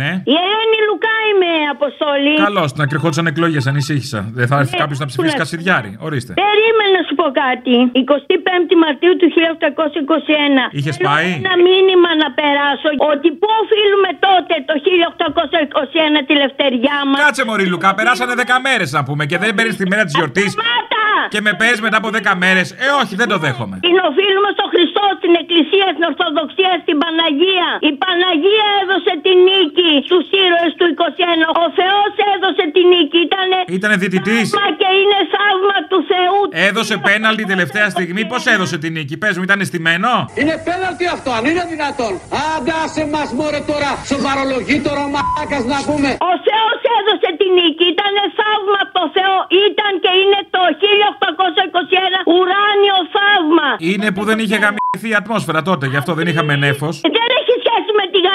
Ναι. Η Ελένη Λουκά είμαι, Αποστολή. Καλώς, να κρυχόντουσαν εκλογές, ανησύχησα. Δεν θα έρθει Ναι, κάποιος να ψηφίσει που να- Κασιδιάρη. Ορίστε. Περίμενε να σου πω κάτι. 25η Μαρτίου του 1821. Είχες Θέλω πάει; Ένα μήνυμα να περάσω ότι πού οφείλουμε τότε το 1821 τη λευτεριά μας. Κάτσε μωρή Λουκά, περάσανε 10 μέρες να πούμε και δεν παίρνεις τη μέρα της γιορτής Μάτα! και με παίρνεις μετά από 10 μέρες. Ε, όχι, δεν το δέχομαι. Την οφείλουμε στο Χριστό, στην Εκκλησία, στην Ορθοδοξία, στην Παναγία. Η Παναγία έδωσε τη νίκη στους ήρωες του 21. Ο Θεός έδωσε τη νίκη. Ήτανε Ήτανε διαιτητής. θαύμα και είναι θαύμα του Θεού. Έδωσε πέναλτι τελευταία στιγμή. Πώς έδωσε την νίκη, πες μου, ήταν στημένο; Είναι πέναλτι αυτό, αν είναι δυνατόν. Άντε άσε μας μωρέ τώρα, σοβαρολογεί τώρα ο μαλάκας να πούμε. Ο Θεός έδωσε τη νίκη. Ήταν θαύμα από το Θεό. Ήταν και είναι το 1821 ουράνιο θαύμα. Είναι που δεν είχε γαμηθεί η ατμόσφαιρα τότε, γι' αυτό δεν είχαμε νέφος. Δεν έχει σχέση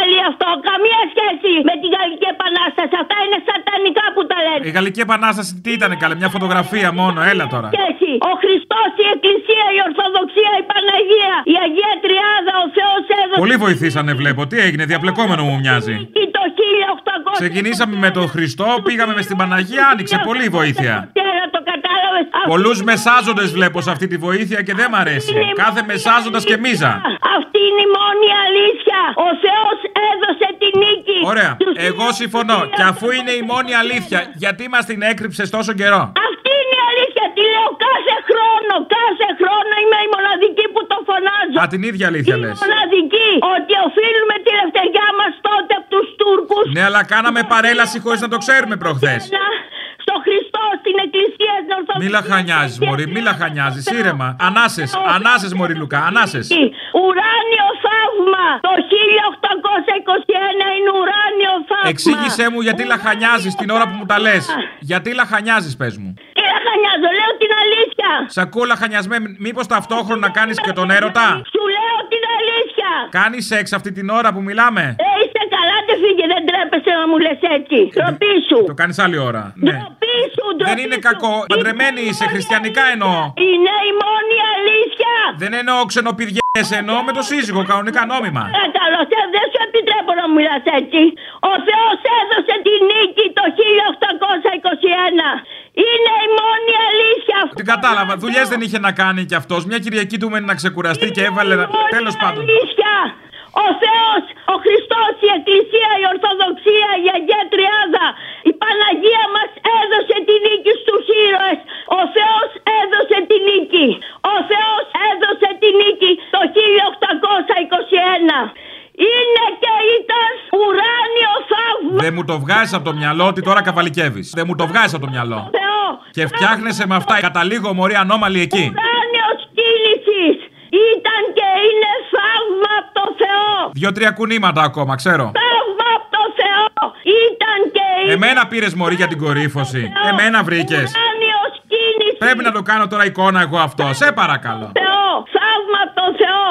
με τη Γαλλία αυτό. Καμία σχέση με τη Γαλλική Επανάσταση. Αυτά είναι σατανικά που τα λένε. Η Γαλλική Επανάσταση τι ήταν, καλέ, μια φωτογραφία μόνο, έλα τώρα. Σχέση. Ο Χριστός, η Εκκλησία, η Ορθοδοξία, η Παναγία, η Αγία Τριάδα, ο Θεός έδωσε. Πολύ βοηθήσανε, βλέπω. Τι έγινε, διαπλεκόμενο μου μοιάζει. νίκη το 1800. Ξεκινήσαμε με τον Χριστό, πήγαμε με στην Παναγία, άνοιξε πολύ βοήθεια. Τώρα το κατάλαβες. Πολλούς μεσάζοντες βλέπω σε αυτή τη βοήθεια και δεν μ' αρέσει. Κάθε μεσάζοντας και μίζα. Αυτή είναι η μόνη αλήθεια. Ο Θεός έδωσε τη νίκη. Ωραία. Στους Εγώ συμφωνώ. χίλιους Και αφού είναι η μόνη αλήθεια, γιατί μας την έκρυψε τόσο καιρό; Αυτή είναι η αλήθεια. Τη λέω κάθε χρόνο. Κάθε χρόνο είμαι η μοναδική που το φωνάζω. Α, την ίδια αλήθεια λε. Η μοναδική. Ότι οφείλουμε τη λευτεριά μας τότε από τους Τούρκους. Ναι, αλλά κάναμε παρέλαση χωρίς να το ξέρουμε προχθές. Στο Χριστό, στην Εκκλησία, στην Ορθοδοξία. Μη λαχανιάζεις, Μωρή, μη λαχανιάζεις. Ήρεμα. Ανάσες, ανάσες, Μωρή Λουκά, ανάσες. Ουράνιο θαύμα! Το 1821 είναι ουράνιο θαύμα! Εξήγησέ μου γιατί λαχανιάζεις την ώρα που μου τα λες. Γιατί λαχανιάζεις, πες μου. Τι λαχανιάζω, λέω την αλήθεια! Σ' ακούω λαχανιασμένη. Μήπως ταυτόχρονα κάνεις και τον έρωτα; Σου λέω την αλήθεια! Κάνεις σεξ αυτή την ώρα που μιλάμε; Ε, είσαι καλά, δεν φύγε, δεν τρέπεσαι να μου λες έτσι. Ντροπή σου! Το κάνεις άλλη ώρα. Ναι. Ντροπή σου, ντροπή Δεν είναι σου. κακό. Παντρεμένη είσαι, μόνη χριστιανικά αλήθεια. εννοώ. Είναι η μόνη αλήθεια! Δεν εννοώ ξενοπηδιέ, εννοώ με το σύζυγο, κανονικά νόμιμα. Παρακαλώ, Θεέ, δεν σου επιτρέπω να μιλάς έτσι. Ο Θεός έδωσε τη νίκη το 1821. Είναι η μόνη αλήθεια αυτή. Την κατάλαβα. Δουλειές δεν είχε να κάνει κι αυτός. Μια Κυριακή του μένει να ξεκουραστεί και έβαλε. Τέλος πάντων. Αλήθεια. Ο Θεός, ο Χριστός, η Εκκλησία, η Ορθοδοξία, η Αγία Τριάδα, η Παναγία μας έδωσε τη νίκη στους ήρωες. Ο Θεός έδωσε τη νίκη. Ο Θεός έδωσε τη νίκη το 1821. Είναι και ήταν ουράνιο θαύμα. Δεν μου το βγάζεις από το μυαλό ότι τώρα καβαλικεύεις. Δεν μου το βγάζεις από το μυαλό. Θεό. Και φτιάχνεσαι με αυτά. Καταλήγω μωρή ανώμαλη εκεί. Ουράνιος κίνησης. Ήταν και είναι θαύμα από το Θεό. Δύο-τρία κουνήματα ακόμα, ξέρω. Θαύμα από το Θεό. Ήταν και είναι Εμένα πήρες μωρή για την κορύφωση. Εμένα βρήκες. Ουράνιος κίνησης. Πρέπει να το κάνω τώρα εικόνα εγώ αυτό. Σε παρακαλώ. Θεό. Θαύμα από το Θεό.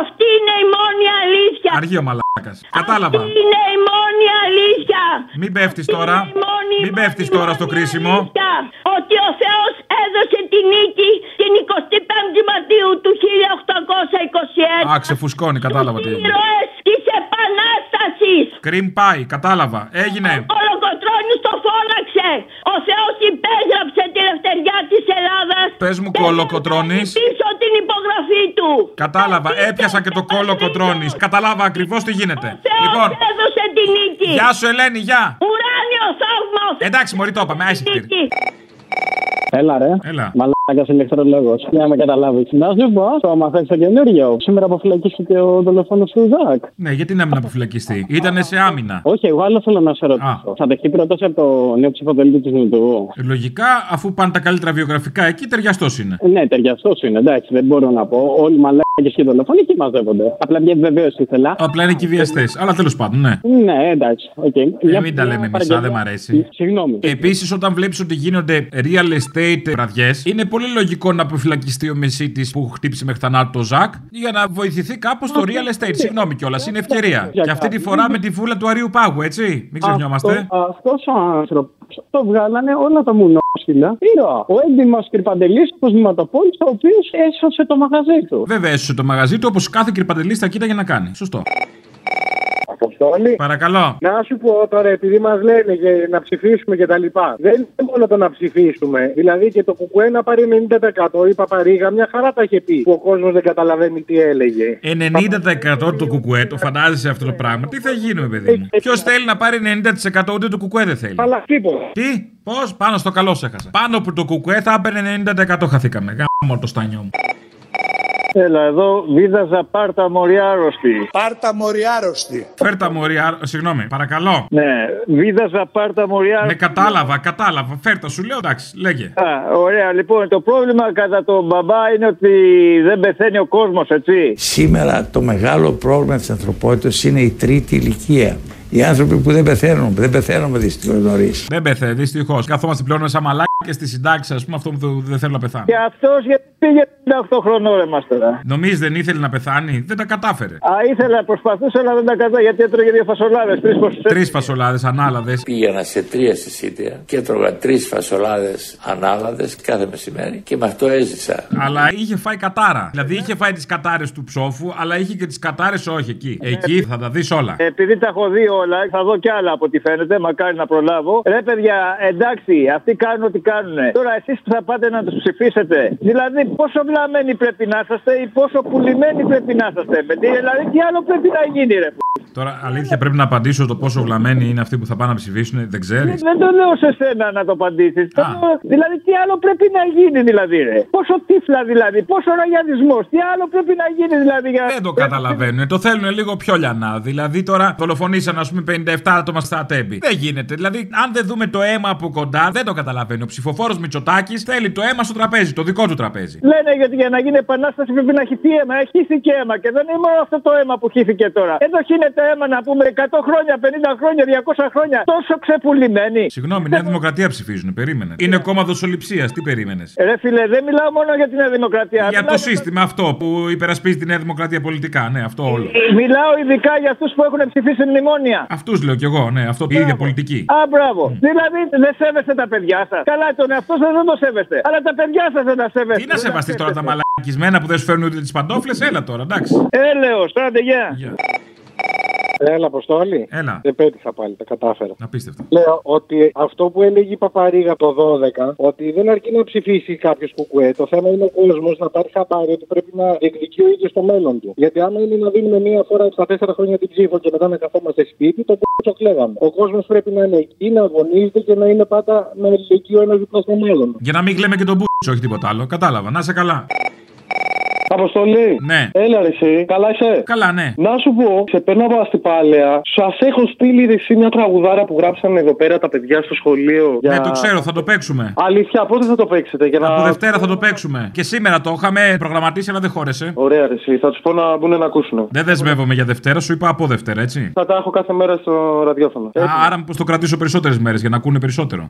Αυτή είναι η μόνη αλήθεια. Αργεί ο μαλάκας. Κατάλαβα. Αυτή είναι η μόνη αλήθεια. Μην πέφτεις τώρα. Είναι η μόνη, Μην μόνη, πέφτει τώρα στο μόνη κρίσιμο. αλήθεια. Ότι ο Θεός έδωσε τη νίκη την 25η Μαρτίου του 1821. Α, ξεφουσκώνει, κατάλαβα τι έγινε. Ήρωες της Επανάστασης. Κρυμ πάει, κατάλαβα. Έγινε. Ο Κολοκοτρώνης το φώναξε. Ο Θεός υπέγραψε τη λευτεριά της Ελλάδας. Πες μου, και Κολοκοτρώνης. έβαλε Πίσω την υπογραφή του. Κατάλαβα, Και έπιασα και το κόλλο κοτρώνη. Κατάλαβα ακριβώς τι γίνεται. Ο Θεός Λοιπόν, έδωσε τη νίκη. γεια σου Ελένη, γεια. Ουράνιο θαύμα. ο Θεός Εντάξει, μωρή το είπαμε, άισε νίκη. Έλα ρε. Έλα. Μαλάκα ηλεκτρολόγο. Για να με καταλάβεις. Να σου πω, το μαθαίνεις το καινούριο. Σήμερα αποφυλακίστηκε ο δολοφόνος του Ζακ. Ναι, γιατί να μην αποφυλακιστεί; Ήτανε σε άμυνα. Όχι, εγώ άλλο θέλω να σε ρωτήσω. Α. Θα δεχτεί πρόταση από το νέο ψηφοδελτίο της Νιτού. Λογικά, αφού πάνε τα καλύτερα βιογραφικά εκεί, ταιριαστός είναι. Ναι, ταιριαστός είναι, εντάξει, δεν μπορώ να πω. Όλοι οι μαλάκες και οι δολοφόνοι εκεί μαζεύονται. Απλά μια επιβεβαίωση ήθελα. Απλά είναι και βιαστές. Αλλά τέλος πάντων, ναι. Ναι, εντάξει, οκ. Ε, μην τα λέμε μισά, δεν μ' αρέσει. Συγγνώμη. Επίσης, όταν βλέπεις ότι γίνονται real estate βραδιές, είναι πολύ λογικό να αποφυλακιστεί ο μεσίτης που χτύπησε μέχρι θανάτου το Ζακ για να βοηθηθεί κάπως το real estate. Συγγνώμη κιόλας, είναι ευκαιρία. Και αυτή τη φορά με τη βούλα του Αρίου Πάγου, έτσι. Μην ξεχνιόμαστε. Αυτός ο άνθρωπος το βγάλανε όλα τα μουνό Άχιλα, ήρωα. Ο έντιμα Κρυπαντελής, κοσμηματοπόλη, ο οποίος έσωσε το μαγαζί του. Βέβαια, έσωσε το μαγαζί του όπως κάθε κρυπαντελής θα κοίταγε να κάνει. Σωστό. Αποστόλη. Παρακαλώ. Να σου πω τώρα, επειδή μας λένε για να ψηφίσουμε και τα λοιπά. Δεν είναι μόνο το να ψηφίσουμε. Δηλαδή και το κουκουέ να πάρει 90%. Η Παπαρίγα μια χαρά τα είχε πει. Που ο κόσμος δεν καταλαβαίνει τι έλεγε. 90% του κουκουέ, το φαντάζεσαι αυτό το πράγμα; Τι θα γίνουμε, παιδί μου; Ποιος θέλει να πάρει 90% ούτε το κουκουέ δεν θέλει. Αλλά τίποτα. Τι, πώς, πάνω στο καλό σε έχασα. Πάνω από το κουκουέ θα έπαιρνε 90% χαθήκαμε. Γάμο το στάνιο μου. Έλα εδώ, βίδα Ζαπάρτα Μοριάρωστη. Πάρτα μοριάρωστη. Φέρτα μου, ριά- συγγνώμη, παρακαλώ. Ναι, βίδα Ζαπάρτα Με Μοριάρωστη. κατάλαβα, κατάλαβα. Φέρτα, σου λέω εντάξει, λέγε. Α, ωραία, λοιπόν, το πρόβλημα κατά τον μπαμπά είναι ότι δεν πεθαίνει ο κόσμος, έτσι. Σήμερα το μεγάλο πρόβλημα της ανθρωπότητας είναι η τρίτη ηλικία. Οι άνθρωποι που δεν πεθαίνουν, δεν πεθαίνουμε δυστυχώς νωρίς. Δεν πεθαίνει, δυστυχώς. Καθόμαστε πλέον σαν μαλάκια στη συντάξη, ας πούμε, αυτό που δεν θέλω να πεθάνω. Και αυτός γιατί πήγε 58 χρονών ρε μας τώρα. Νομίζεις δεν ήθελε να πεθάνει, δεν τα κατάφερε. Α, ήθελα, προσπαθούσα, αλλά δεν τα κατά γιατί έτρωγε δύο φασολάδες, τρεις πως... Τρεις φασολάδες ανάλαδες. Πήγαινα σε τρία συσίτια και έτρωγα τρεις φασολάδες ανάλαδες κάθε μεσημέρι και με αυτό έζησα. Αλλά είχε φάει κατάρα. Δηλαδή είχε φάει τις κατάρες του ψόφου, αλλά είχε και τις κατάρες όχι εκεί. Εκεί θα τα δεις όλα. Επειδή τα έχω δει όλα, θα δω κι άλλα από ό,τι φαίνεται, μακάρι να προλάβω. Ρε παιδιά, εντάξει, αυτοί κάνουν ό,τι κάνουν. Τώρα εσείς που θα πάτε να τους ψηφίσετε, δηλαδή πόσο βλαμμένοι πρέπει να είσαστε ή πόσο πουλημένοι πρέπει να είσαστε. παιδί, Δηλαδή, τι άλλο πρέπει να γίνει, ρε. Τώρα αλήθεια πρέπει να απαντήσω το πόσο βλαμμένοι είναι αυτοί που θα πάνε να ψηφίσουν, δεν ξέρεις; Δεν το λέω σε σένα να το απαντήσεις. Δηλαδή, τι άλλο πρέπει να γίνει, δηλαδή, ρε. Πόσο τύφλα, δηλαδή, πόσο ραγιανισμό, τι άλλο πρέπει να γίνει, δηλαδή. Για... Δεν το καταλαβαίνουν. Το θέλουν λίγο πιο λιανά. Δηλαδή τώρα δολοφονήσαν, ας πούμε, 57 άτομα στα τέμπη. Δεν γίνεται. Δηλαδή, αν δεν δούμε το αίμα από κοντά, δεν το καταλαβαίνω. Ο ψηφοφόρος Μητσοτάκης θέλει το αίμα στο τραπέζι, το δικό του τραπέζι. Λένε γιατί για να γίνει επανάσταση πρέπει να χυθεί αίμα. Ε, Χύθηκε αίμα και δεν είναι μόνο αυτό το αίμα που χύθηκε τώρα. Εδώ χύνεται αίμα να πούμε 100 χρόνια, 50 χρόνια, 200 χρόνια. Τόσο ξεπουλημένοι. Συγγνώμη, Νέα Δημοκρατία ψηφίζουν. Περίμενε. Είναι κόμμα δοσοληψίας. Τι περίμενες; Ρε φίλε, δεν μιλάω μόνο για την Νέα Δημοκρατία. Για Μιλάω το σύστημα αυτό που υπερασπίζει τη Νέα Δημοκρατία πολιτικά. Ναι, αυτό όλο. Μιλάω ειδικά για αυτούς που έχουν ψηφίσει μνημόνια. Αυτούς λέω κι εγώ, ναι, αυτό η ίδια πολιτική. Α, μπράβο. Δηλαδή δεν σέβεστε τα παιδιά σας. Καλά, τον εαυτό σας δεν το σέβεστε. Αλλά τα παιδιά σας δεν τα σέβεστε. Τι να σεβαστεί τώρα τα μαλακισμένα που δεν σου φέρνουν ούτε τις παντόφλες, έλα τώρα, εντάξει. Έλεος, άντε γεια. Έλα, Αποστόλη. Έλα. Δεν πέτυχα πάλι, τα κατάφερα. Απίστευτο. Λέω ότι αυτό που έλεγε η Παπαρίγα το 12, ότι δεν αρκεί να ψηφίσει κάποιος κουκουέ. Το θέμα είναι ο κόσμος να πάρει χαμπάρι ότι πρέπει να διεκδικεί ο ίδιος το μέλλον του. Γιατί άμα είναι να δίνουμε μία φορά στα τέσσερα χρόνια την ψήφο και μετά να καθόμαστε σπίτι, το κόσμο κλέβαμε. Ο κόσμος πρέπει να είναι εκεί, να αγωνίζεται και να είναι πάντα με ελεγγύη ο ένας δίπλα στον άλλον. Για να μην κλαίμε και τον μπούτσο, όχι τίποτα άλλο. Κατάλαβα. Να είσαι καλά. Αποστολή. Ναι. Έλα, ρε, εσύ. Καλά είσαι; Καλά, ναι. Να σου πω, σε παίρνω από αστυπάλαια. Σας έχω στείλει ρε, εσύ μια τραγουδάρα που γράψαν εδώ πέρα τα παιδιά στο σχολείο. Για... Ναι, το ξέρω, θα το παίξουμε. Αλήθεια, πότε θα το παίξετε. Για να... Από Δευτέρα θα το παίξουμε. Και σήμερα το είχαμε προγραμματίσει, αλλά δεν χώρεσε. Ωραία, ρε, εσύ. Θα τους πω να μπουν να ακούσουν. Δεν δεσμεύομαι για Δευτέρα, σου είπα από Δευτέρα, έτσι. Θα τα έχω κάθε μέρα στο ραδιόφωνο. Α, άρα μήπως το κρατήσω περισσότερες μέρες για να ακούνε περισσότερο.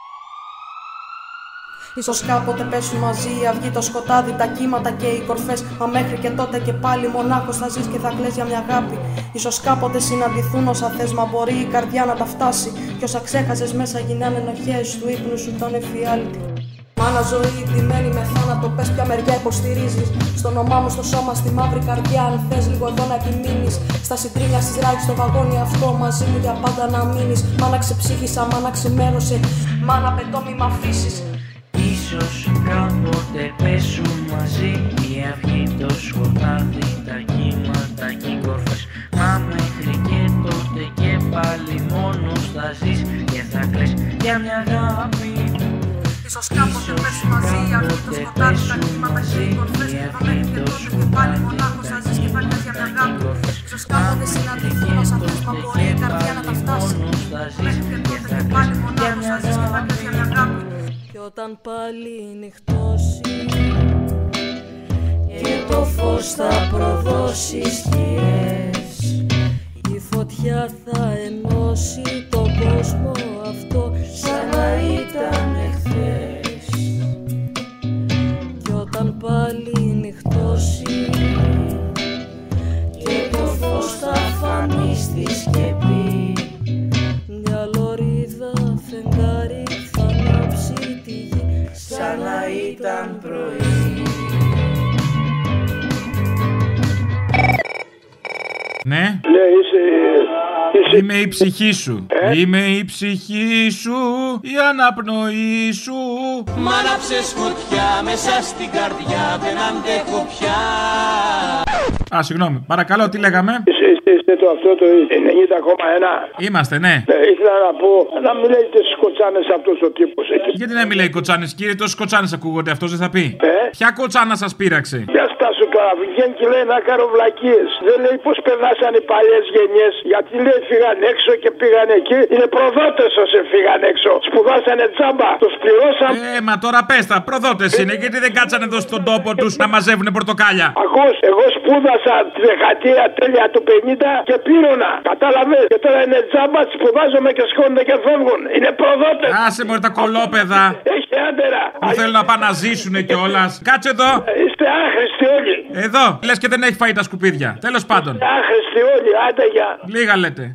Ίσως κάποτε πέσουν μαζί η αυγή, το σκοτάδι, τα κύματα και οι κορφές. Μα μέχρι και τότε και πάλι μονάχος θα ζεις και θα κλαις για μια αγάπη. Ίσως κάποτε συναντηθούν όσα θες, μα μπορεί η καρδιά να τα φτάσει. Κι όσα ξέχασες μέσα γίνανε ενοχές, του ύπνου σου ήταν εφιάλτη. Μάνα ζωή ντυμένη με θάνατο, πες ποια μεριά υποστηρίζεις. Στο όνομά μου, στο σώμα, στη μαύρη καρδιά Αν θες λίγο εδώ να επιμείνεις. Στα συντρίμια στις ράγεις, στο βαγόνι αυτό Μαζί μου για πάντα να μείνεις. Μάνα ξεψύχησα, μάνα ξημέρωσε. Μάνα πετώ μη μ' αφήσεις Ίσως κάποτε πέσουν μαζί. Η αυγή, το σκοτάδι, τα κύματα και οι κορφές. Μα μέχρι και τότε και πάλι μόνος θα ζεις και θα κλαις για μια αγάπη. Ίσως κάποτε πέσουν μαζί η αυγή, το σκοτάδι, τα κύματα και οι κορφές. Μα μέχρι και τότε και πάλι μονάχος θα ζεις και θα κλαις για μια αγάπη. Ίσως κάποτε συναντηθούν όσα θες, μα μπορεί η καρδιά να τα φτάσεις. Μέχρι και τότε και πάλι μονάχος θα ζεις και θα όταν πάλι νυχτώσει και το φως θα προδώσει σκιές. Η φωτιά θα ενώσει τον κόσμο αυτό σαν να ήταν εχθές. Κι όταν πάλι νυχτώσει και το φως θα φανεί στη σκεπή Είμαι η ψυχή σου. Ε; Είμαι η ψυχή σου, η αναπνοή σου. Μ' άναψες φωτιά μέσα στην καρδιά δεν αντέχω πια Α, συγγνώμη. Παρακαλώ, τι λέγαμε; Είστε, είστε, είστε το αυτό το 90,1. Είμαστε, ναι. Ε, ήθελα να πω, να μην λέτε στις κοτσάνες αυτός ο τύπος εκεί. Γιατί να μιλάει κοτσάνες, κύριε, τόσες κοτσάνες ακούγονται, αυτός δεν θα πει. Ε; Ποια κοτσάνα σας πείραξε; Για στάσου τώρα, βγαίνει και λέει να κάνω βλακίες. Δεν λέει πώς περνάσαν οι παλιές γενιές. Γιατί λέει φύγαν έξω και πήγαν εκεί. Είναι προδότες όσοι φύγαν έξω. Σπουδάσανε τζάμπα. Τους πληρώσαν. Ε, μα τώρα πες τα, προδότες είναι, γιατί δεν κάτσανε εδώ στον τόπο τους να μαζεύουν πορτοκάλια. Ακούς, εγώ σπούδασα τη δεκαετία τέλεια του 50 και πλήρωνα. Κατάλαβες; Και τώρα είναι τζάμπα, σπουδάζομαι και σκόνται και φεύγουν. Είναι προδότες. Άσε μου τα κολόπεδα. Έχει άντερα. Που θέλουν να πάνε να ζήσουν κιόλας. Κάτσε εδώ. Είστε άχρηστοι όλοι. Εδώ. Λες και δεν έχει φάει τα σκουπίδια. Τέλος πάντων. Άχρηστοι όλοι. Άντε για. Λίγα λέτε.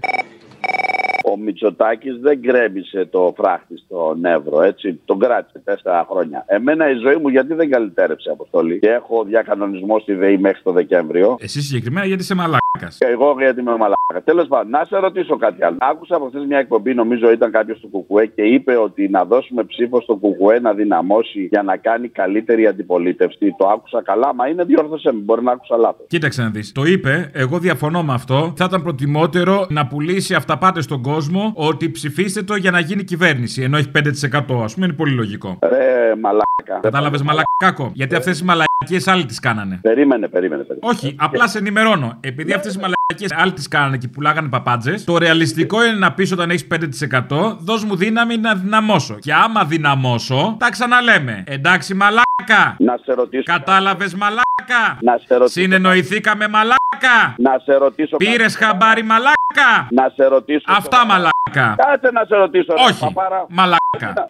Ο Μητσοτάκης δεν γκρέμισε το φράχτη στον Εύρο, έτσι. Τον κράτησε τέσσερα χρόνια. Εμένα η ζωή μου γιατί δεν καλυτέρευσε αποστολή. Και έχω διακανονισμό στη ΔΕΗ μέχρι το Δεκέμβριο. Εσύ συγκεκριμένα γιατί είσαι μαλάκας. Και εγώ γιατί είμαι μαλάκα. Τέλος πάντων, να σε ρωτήσω κάτι άλλο. Άκουσα από χθες μια εκπομπή, νομίζω ήταν κάποιος του Κουκουέ και είπε ότι να δώσουμε ψήφο στο Κουκουέ να δυναμώσει για να κάνει καλύτερη αντιπολίτευση. Το άκουσα καλά, μα είναι διόρθωσε με. Μπορεί να άκουσα λάθος. Κοίταξε να δεις. Το είπε, εγώ διαφωνώ με αυτό. Θα ήταν προτιμότερο να πουλήσει αυταπάτες στον κόσμο ότι ψηφίστε το για να γίνει κυβέρνηση. Ενώ έχει 5% ας πούμε, είναι πολύ λογικό. Ρε, μαλάκα. Κατάλαβες μαλακάκο. Γιατί αυτές οι μαλακίε άλλοι τις κάνανε. Περίμενε, περίμενε. περίμενε. Όχι, απλά σε ενημερώνω. Επειδή αυτές οι μαλακίες άλλοι τις κάνανε και πουλάγανε παπάντζες, το ρεαλιστικό είναι να πεις όταν έχεις 5%, δώσ' μου δύναμη να δυναμώσω. Και άμα δυναμώσω, τα ξαναλέμε. Εντάξει, μαλάκα. Να σε ρωτήσω. Κατάλαβες, μαλάκα. Να σε ρωτήσω. Συνεννοηθήκαμε, μαλάκα. Να σε ρωτήσω. Πήρες χαμπάρι, μαλάκα. Να σε ρωτήσω. Αυτά, μαλάκα. Κάτσε να σε ρωτήσω. ρε, Όχι, παπάρα. μαλάκα.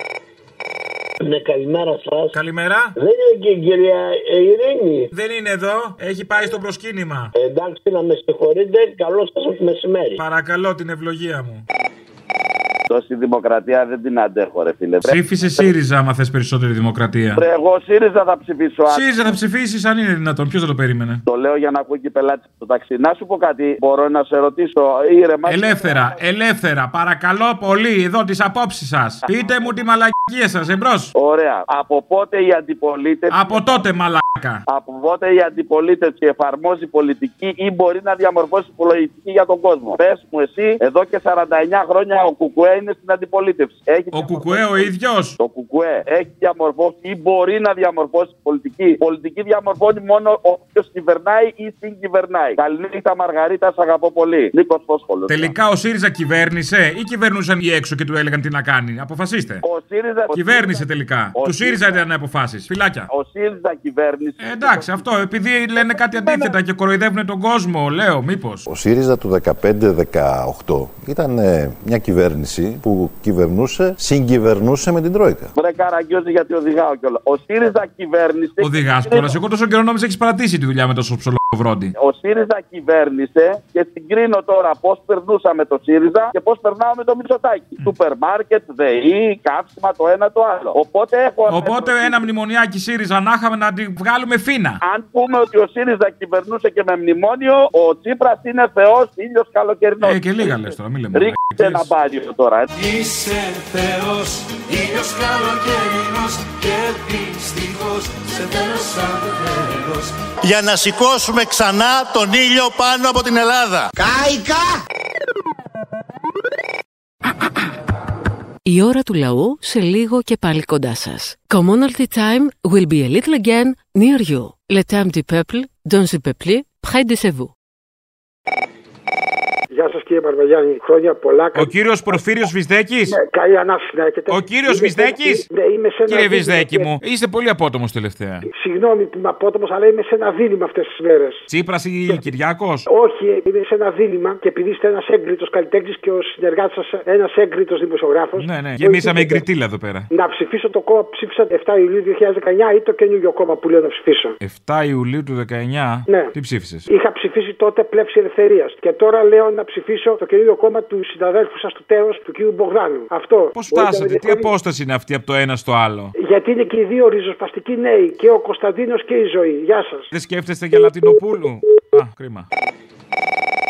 Ναι, καλημέρα σας. Καλημέρα. Δεν είναι και η κυρία Ειρήνη. Δεν είναι εδώ, έχει πάει στο προσκύνημα. Εντάξει, να με συγχωρείτε. Καλό σας μεσημέρι. Παρακαλώ την ευλογία μου. Τόση δημοκρατία δεν την αντέχω, ρε φίλε. Ψήφισε ΣΥΡΙΖΑ, άμα θες περισσότερη δημοκρατία. Ρε, εγώ ΣΥΡΙΖΑ θα ψηφίσω. α. ΣΥΡΙΖΑ θα ψηφίσεις αν είναι δυνατόν. Ποιος θα το περίμενε; Το λέω για να ακούει και πελάτη στο ταξί. Να σου πω κάτι, μπορώ να σε ρωτήσω. Ήρεμα. Ελεύθερα, ελεύθερα, παρακαλώ πολύ, εδώ τις απόψεις σας. Πείτε μου τη μαλακία σας, εμπρός. Ωραία. Από πότε η αντιπολίτευση. Από τότε, μαλάκα. Από πότε η αντιπολίτευση εφαρμόζει πολιτική ή μπορεί να διαμορφώσει πολιτική για τον κόσμο. Πες μου εσύ, εδώ και 49 χρόνια ο Κουκουέ είναι στην αντιπολίτευση. Έχει Ο Κουκουέ ο ίδιος. Το Κουκουέ έχει διαμορφώσει ή μπορεί να διαμορφώσει πολιτική. Πολιτική διαμορφώνει μόνο όποιος κυβερνάει ή συγκυβερνάει. Καληνύχτα Μαργαρίτα, σ' αγαπώ πολύ. Νίκος Φόσχολο. Τελικά ο ΣΥΡΙΖΑ κυβέρνησε ή κυβερνούσαν οι έξω και του έλεγαν τι να κάνει; Αποφασίστε. Ο ΣΥΡΙΖΑ. Κυβέρνησε τελικά. Ο Του ΣΥΡΙΖΑ ήταν αποφάσεις. Φυλάκια. Ο ΣΥΡΙΖΑ κυβέρνησε. Ε, εντάξει, αυτό επειδή λένε κάτι αντίθετα και κοροϊδεύουν τον κόσμο, λέω, μήπως. Ο ΣΥΡΙΖΑ του 15-18 ήταν ε, μια κυβέρνηση που κυβερνούσε, συγκυβερνούσε με την Τρόικα. Βρε καραγκιόζη γιατί οδηγάω κιόλας. Ο ΣΥΡΙΖΑ κυβέρνησε. Οδηγάς κιόλας. Εγώ τόσο καιρό νόμιζα έχεις παρατήσει τη δουλειά με το σοψολοβρόντι. Ο ΣΥΡΙΖΑ κυβέρνησε και συγκρίνω τώρα πώς περνούσαμε το ΣΥΡΙΖΑ και πώς περνάω με το Μητσοτάκι. Σούπερ μάρκετ, ΔΕΗ, καύσιμα το ένα το άλλο. Οπότε έχω. Οπότε ένα μνημονιάκι ΣΥΡΙΖΑ να είχαμε να την βγάλουμε φίνα. Αν πούμε ότι ο ΣΥΡΙΖΑ κυβερνούσε και με μνημόνιο, ο Τσίπρας είναι θεός ήλιος καλοκαιρινός. Ε, και λίγα λες τώρα, μην λέμε. Ρίξτε ένα μπάριο τώρα. έτσι. Είσαι θεός, ήλιος καλοκαιρινός και δυστυχώς σε θέλω σαν τέλος για να σηκώσουμε ξανά τον ήλιο πάνω από την Ελλάδα. Κάικα! Η ώρα του λαού σε λίγο και πάλι κοντά σας. Commonalty time will be a little again near you. Le temps du peuple, dans le peuple, près de chez vous. Γεια σας κύριε Παρβαγιάννη, χρόνια πολλά. Ο κύριος Πορφύριος Βυσδέκη. Ναι, καλή ανάφηση να έχετε. Ο κύριος Είμαι σε- Βυσδέκη. Ναι, είμαι σε ένα Κύριε δίλημμα Βυσδέκη και- μου, είστε πολύ απότομος τελευταία. Συγγνώμη που είμαι απότομος, αλλά είμαι σε ένα δίλημα αυτές τις μέρες. Τσίπρας ή Κυριάκος; Όχι, είμαι σε ένα δίλημα και επειδή είστε ένας έγκριτος καλλιτέχνης και ο συνεργάτης σας ένας έγκριτος δημοσιογράφος. Ναι, ναι, γεμίσαμε εγκριτήλα εδώ πέρα. Να ψηφίσω το κόμμα που ψήφισα 7 Ιουλίου 2019 ή το καινούργιο κόμμα που λέω να ψηφίσω. 7 Ιουλίου του 19. Ναι. Τι ψήφισες; Είχα ψηφίσει τότε πλεύση ελευθερίας και τώρα λέω να ψηφίσω το καινούριο κόμμα του συναδέλφου σας του Τέος, του κ. Μπογδάνου. Αυτό. Πώς φτάσατε, τι απόσταση είναι αυτή από το ένα στο άλλο; Γιατί είναι και οι δύο ριζοσπαστικοί νέοι, και ο Κωνσταντίνος και η ζωή. Γεια σας. Δεν σκέφτεστε για Λατινοπούλου; Α, κρίμα.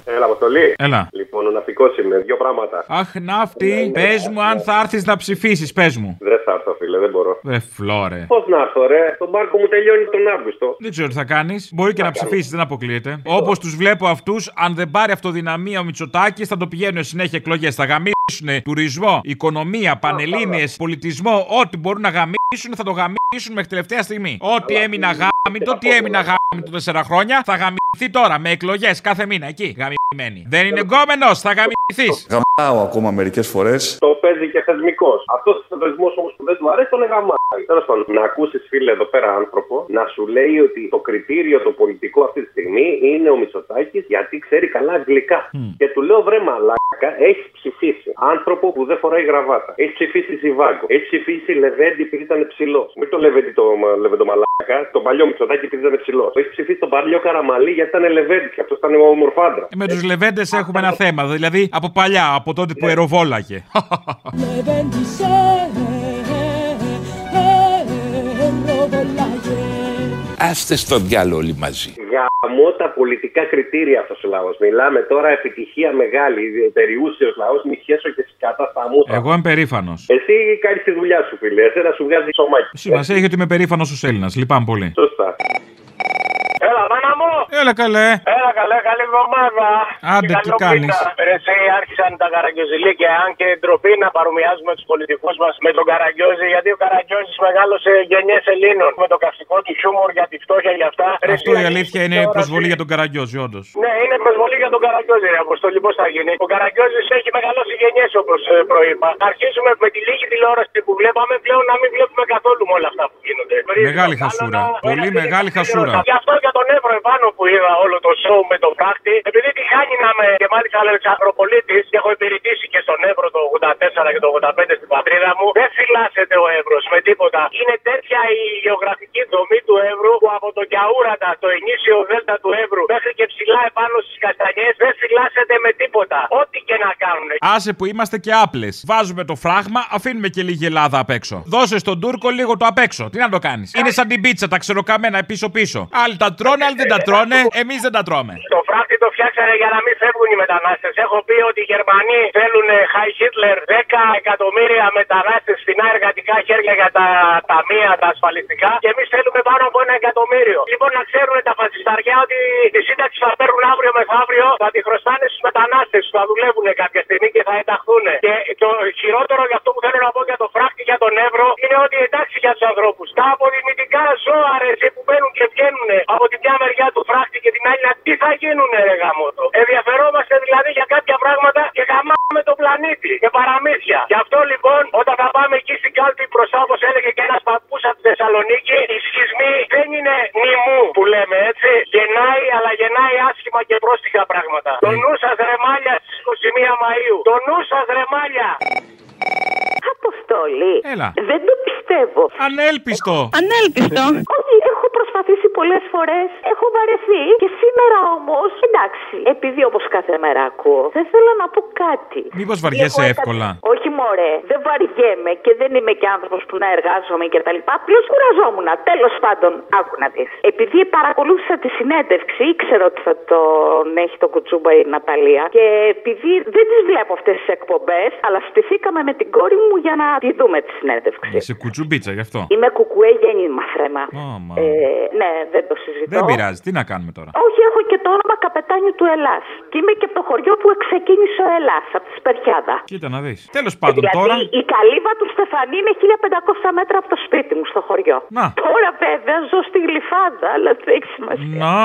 Έλα, Αποστολή. Έλα. Λοιπόν, ο ναυτικός είμαι. Δύο πράγματα. Αχ, ναύτη, πες μου αν θα έρθεις να ψηφίσεις, πες μου. Δεν θα έρθω, φίλε, δεν μπορώ. Ρε φλόρε. Πώς να έρθω, ρε; Το μπάρκο μου τελειώνει τον Αύγουστο. Δεν ξέρω τι θα κάνεις. Μπορεί και να ψηφίσεις, δεν αποκλείεται. Όπως τους βλέπω αυτούς, αν δεν πάρει αυτοδυναμία ο Μητσοτάκης, θα το πηγαίνουν συνέχεια εκλογές. Θα γαμίσουν τουρισμό, οικονομία, πανελίνε, πολιτισμό, ό,τι μπορούν να γαμίσουν, θα το γαμίσουν μέχρι τελευταία στιγμή. Ό,τι έμεινα γάμιτο, τι έμεινα γάμιτο τέσσερα χρόνια, θα γαμηθεί τώρα με εκλογές κάθε μήνα εκεί. Γαμημένη. Δεν είναι γκόμενος, θα γαμηθείς. Γαμάω ακόμα μερικές φορές. Το παίζει και θεσμικός. Αυτό ο θεσμός όμως που δεν του αρέσει τον εγαμάει. Τέλος πάντων, να ακούσεις φίλε εδώ πέρα άνθρωπο να σου λέει ότι το κριτήριο το πολιτικό αυτή τη στιγμή είναι ο Μητσοτάκης γιατί ξέρει καλά αγγλικά. Και του λέω βρε μαλάκα, έχεις ψηφίσει άνθρωπο που δεν φοράει γραβάτα. Έχεις ψηφίσει Ζιβάγκο. Έχεις ψηφίσει Λεβέντι επειδή ήταν ψηλός. Μην το Λεβέντι το, λεβέντο μαλάκα, τον παλιό Μητσοτάκη επειδή ήταν ψηλός. Έχεις ψηφίσει τον παλιό Καραμαλή γιατί ήταν Λεβέντι και αυτός ήταν ομορφάντρα. Με τους λεβέντες έχουμε ένα θέμα. Δηλαδή από παλιά, από τότε που αεροβόλαγε. Άστε στο διάλογο όλοι μαζί. Γαμώ τα πολιτικά κριτήρια αυτός ο λαός. Μιλάμε τώρα επιτυχία μεγάλη, περιούσιο λαός, μη χέσω και σκάτα στα μούτρα. Εγώ είμαι περήφανος. Εσύ κάνεις τη δουλειά σου, φίλε. Εσένα σου βγάζεις σωμάκι. Σημασία έχει ότι είμαι περήφανος ω Έλληνας. Λυπάμαι πολύ. Σωστά. Έλα, μάνα μου! Έλα καλέ. Έλα, καλέ, καλή εβδομάδα. Άντε, Και τι καλό κάνεις; πίτα. Ρε, Εσύ άρχισαν τα καραγκιόζηλίκια, αν και ντροπή να παρομοιάζουμε τους πολιτικούς μας με τον Καραγκιόζη, γιατί ο Καραγκιόζης μεγάλωσε γενιές Ελλήνων με το καυστικό του χιούμορ για τη φτώχεια για αυτά. Ρε, Αυτό εσύ, η αλήθεια είναι προσβολή για τον Καραγκιόζη, όντως. Ναι, είναι προσβολή για τον Καραγκιόζη, ρε Αποστολή, πώς θα γίνει. Ο Καραγκιόζης έχει μεγαλώσει γενιές, όπως προείπα. Αρχίζουμε με τη λίγη τηλεόραση που βλέπαμε πλέον να μην βλέπουμε καθόλου με όλα αυτά που γίνονται. Μεγάλη χασούρα. Πολύ μεγάλη χασούρα. Γι' αυτό για τον Εύρο επάνω που είδα όλο το σοου με τον πράκτη, επειδή τη χάνει να με και μάλιστα Αλεξανδροπολίτη και έχω υπηρετήσει και στον Εύρο το 84 και το 85 στην πατρίδα μου, δεν φυλάσσεται ο Εύρος με τίποτα. Είναι τέτοια η γεωγραφική δομή του Εύρου που από το Γιαούρατα, το ενίσιο δέλτα του Εύρου μέχρι και ψηλά επάνω στις καστανιές δεν φυλάσσεται με τίποτα. Ό,τι και να κάνουν. Άσε που είμαστε και άπλες. Βάζουμε το φράγμα, αφήνουμε και λίγη Ελλάδα απ' έξω. Δώσε στον Τούρκο λίγο το απ' έξω. Τι να το κάνεις; Είναι σαν την πίτσα, τα ξεροκαμένα πίσω-πίσω. Άλλοι τα τρώνε, άλλοι δεν τα τρώνε. Εμείς δεν τα τρώμε. Το φράχτη το φτιάξανε για να μην φεύγουν οι μετανάστες. Έχω πει ότι οι Γερμανοί θέλουν Χάι Χίτλερ 10 εκατομμύρια μετανάστες φθηνά εργατικά χέρια για τα ταμεία, τα ασφαλιστικά και εμείς θέλουμε πάνω από ένα εκατομμύριο. Λοιπόν, να ξέρουν τα φασισταριά ότι τη σύνταξη θα παίρνουν αύριο μεθαύριο, θα τη χρωστάνε στους μετανάστες που θα δουλεύουν κάποια στιγμή και θα ενταχθούν. Και το χειρότερο για αυτό που θέλω να πω για το φράχτη για τον Εύρο είναι ότι εντάξει για τους ανθρώπους. Τα αποδημητικά ζώα ρε, εσύ, που μπαίνουν και βγαίνουν από τη μια μεριά του φράχτη και την άλλη, τι θα γίνουν ρε γαμότο. Ενδιαφερόμαστε δηλαδή για κάποια πράγματα και γαμάμε τον πλανήτη και παραμύθια. Γι' αυτό λοιπόν όταν θα πάμε εκεί στην κάλπη μπροστά όπω έλεγε και ένας παππούς από τη Θεσσαλονίκη, οι σχισμοί δεν είναι νημού που λέμε έτσι. Γεννάει αλλά γεννάει άσχημα και πρόστιχα πράγματα. Το νου σας ρεμάλια στις 21 Μαου. Το νου σας ρεμάλια. Αποστολή. Έλα. Δεν το πιστεύω. Ανέλπιστο. Ανέλπιστο. Όχι, έχω προσπαθήσει πολλές φορές. Έχω βαρεθεί. Και σήμερα όμως, εντάξει, επειδή όπως κάθε μέρα ακούω, θα ήθελα να πω κάτι. Μήπως βαριέσαι Έχω εύκολα; εκα- Όχι, μωρέ. Δεν βαριέμαι και δεν είμαι και άνθρωπος που να εργάζομαι και τα λοιπά. Απλώς κουραζόμουν. Τέλος πάντων, άκου να δεις. Επειδή παρακολούθησα τη συνέντευξη, ήξερα ότι θα τον έχει το κουτσούμπα η Ναταλία. Και επειδή δεν τις βλέπω αυτές τις εκπομπές, αλλά στηθήκαμε με την κόρη μου για να τη δούμε τη συνέντευξη. Είσαι κουτσουμπίτσα γι' αυτό. Είμαι κουκουέ γέννημα θρέμα. Άμα. Ε, ναι, δεν το συζητώ. Δεν πειράζει, τι να κάνουμε τώρα; Όχι, έχω και το όνομα καπετάνιου του Ελλάς. Και είμαι και από το χωριό που ξεκίνησε ο Ελλάς, από τη Σπερχιάδα. Κοίτα να δεις. Τέλος πάντων Γιατί τώρα. η καλύβα του Στεφανή είναι 1500 μέτρα από το σπίτι μου στο χωριό. Να. Τώρα βέβαια ζω στη γλυφάδα, αλλά δεν έχει σημασία. Να.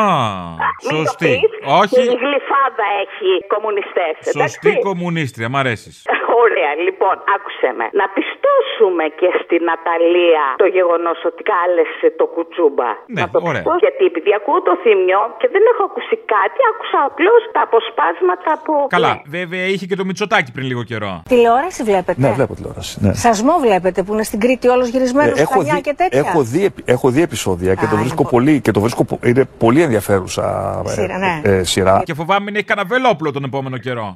Μην το Σωστή. πεις. Όχι. Και η γλυφάδα έχει κομμουνιστές. Σωστή κομμουνίστρια, μ' αρέσεις. Ωραία, λοιπόν, άκουσε με. Να πιστώσουμε και στην Ναταλία το γεγονός ότι κάλεσε το κουτσούμπα. Ναι, να το ωραία. πιστώ, γιατί επειδή ακούω το θύμιο και δεν έχω ακούσει κάτι, άκουσα απλώς τα αποσπάσματα που. Καλά, βέβαια είχε και το Μητσοτάκι πριν λίγο καιρό. Τηλεόραση βλέπετε; Ναι, βλέπω τηλεόραση. Ναι. Σασμό βλέπετε που είναι στην Κρήτη όλος γυρισμένος Ε, στα νιά και τέτοια; έχω, δει, επει- έχω δει επεισόδια και Α, το είναι βρίσκω πο- πολύ, και το βρίσκω, πο- είναι πολύ ενδιαφέρουσα ε, Σειρά, ναι. ε, σειρά. Και φοβάμαι μην έχει κανένα βελόπουλο τον επόμενο καιρό.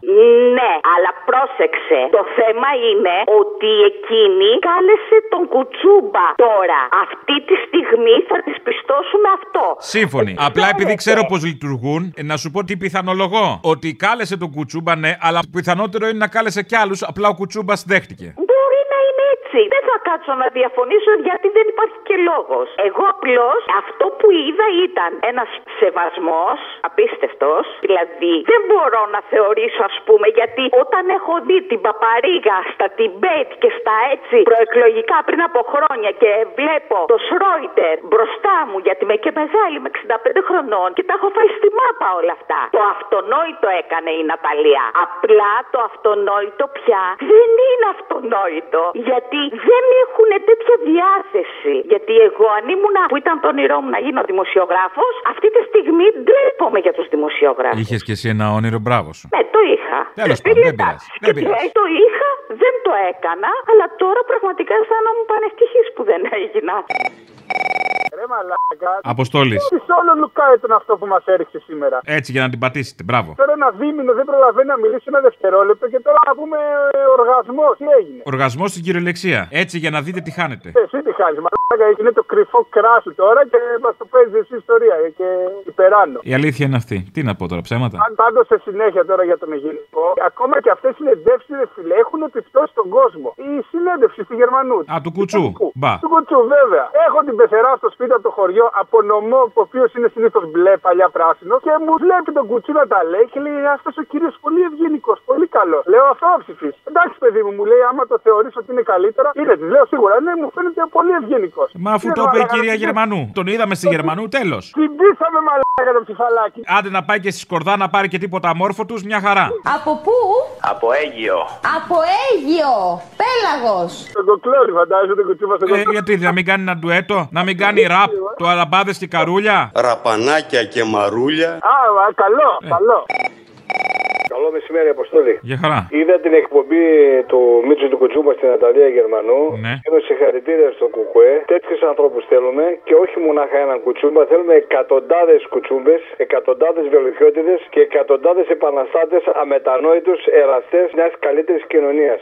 Ναι, αλλά πρόσεξε. Το θέμα είναι ότι εκείνη κάλεσε τον κουτσούμπα. Τώρα, αυτή τη στιγμή θα της πιστώσουμε αυτό. Σύμφωνοι. Απλά επειδή ξέρω πώς λειτουργούν, ε, να σου πω τι πιθανολογώ. Ότι κάλεσε τον Κουτσούμπα, ναι, αλλά το πιθανότερο είναι να κάλεσε κι άλλους, απλά ο Κουτσούμπας δέχτηκε. Μπορεί να είναι έτσι. Δεν θα κάτσω να διαφωνήσω γιατί δεν υπάρχει και λόγος. Εγώ απλώς αυτό που είδα ήταν ένας σεβασμός απίστευτος. Δηλαδή δεν μπορώ να θεωρήσω, ας πούμε, γιατί όταν έχω δει την παπαρίγα στα τιμπέτ και στα έτσι προεκλογικά πριν από χρόνια και βλέπω το Σρόιτερ μπροστά μου, γιατί είμαι και μεγάλη, με 65 χρονών και τα έχω φάει στη μάπα όλα αυτά. Το αυτονόητο έκανε η Ναταλία. Απλά το αυτονόητο πια δεν είναι αυτονόητο. Γιατί δεν έχουν τέτοια διάθεση. Γιατί εγώ αν ήμουνα που ήταν το όνειρό μου να γίνω δημοσιογράφος, αυτή τη στιγμή ντρέπομαι για τους δημοσιογράφους. Είχες κι εσύ ένα όνειρο, μπράβο σου. Ναι, το είχα. Τέλος πάντων, δεν πειράζει. Δεν Και πειράζει. το είχα, δεν το έκανα, αλλά τώρα πραγματικά αισθάνομαι πανευτυχής που δεν έγινα. Ρε μαλάκα. Αποστόλης. Τι όλο Λουκά ήταν αυτό που μας έριξε σήμερα; Έτσι για να την πατήσετε. Μπράβο. Τώρα ένα δίμηνο δεν προλαβαίνει να μιλήσει ένα δευτερόλεπτο και τώρα να πούμε ε, οργασμός. Τι έγινε; Οργασμός στην κυριολεξία. Έτσι για να δείτε τι χάνετε. Ε, Εσύ τι χάνεις, μαλάκα. Είναι το κρυφό κράσι τώρα και μας το παίζεις εσύ ιστορία ε, και υπεράνω. Η αλήθεια είναι αυτή. Τι να πω τώρα, ψέματα; Αν πάντως σε συνέχεια τώρα για τον Αιγυπτό, ακόμα και αυτές οι συνεντεύξεις, ρε φίλε, έχουν επιπτώσει στον κόσμο. Η συνέντευξη του Γερμανού. Α, του κουτσού. Μπα. Του κουτσού, βέβαια. Έχω την πεθερά στο σπίτι από το χωριό από νομό, ο οποίος είναι συνήθως μπλε, παλιά πράσινο, και μου βλέπει τον κουτσού να τα λέει και λέει Αυτός ο κύριος πολύ ευγενικός, πολύ καλός. Λέω αυτό ψηφίς. Εντάξει, παιδί μου, μου λέει, άμα το θεωρείς ότι είναι καλύτερα, είναι της. Λέω σίγουρα, ναι, μου φαίνεται πολύ ευγενικός. Μα αφού το είπε η κυρία Γερμανού. Τον είδαμε στη Γερμανού, τέλος. Συμπίσαμε μαλάκα το ψηφαλάκι. Άντε να πάει και στη Σκορδά να πάρει και τίποτα αμόρφο τους, μια χαρά. Από πού; Από Αίγυο. Από Αίγυο. Πέλαγος. Τον κοκλόρι, φαντάζομαι τον κουτσούβα στον Ε, γιατί να μην κάνει ένα ντουέτο, να μην κάνει ραπ το αλαμπάδες και καρούλια. Ραπανάκια και μαρούλια. Α, α, καλό, καλό. Καλό μεσημέρι, Αποστόλη. Για χαρά. Είδα την εκπομπή του Μίτσου του Κουτσούμπα στην Ναταλία Γερμανού. Ναι. Δίνω συγχαρητήρια στον Κουκουέ. Τέτοιους ανθρώπους θέλουμε και όχι μονάχα έναν κουτσούμπα. Θέλουμε εκατοντάδες κουτσούμπες, εκατοντάδες βελουχιώτιδε και εκατοντάδες επαναστάτες αμετανόητους εραστές μιας καλύτερης κοινωνίας.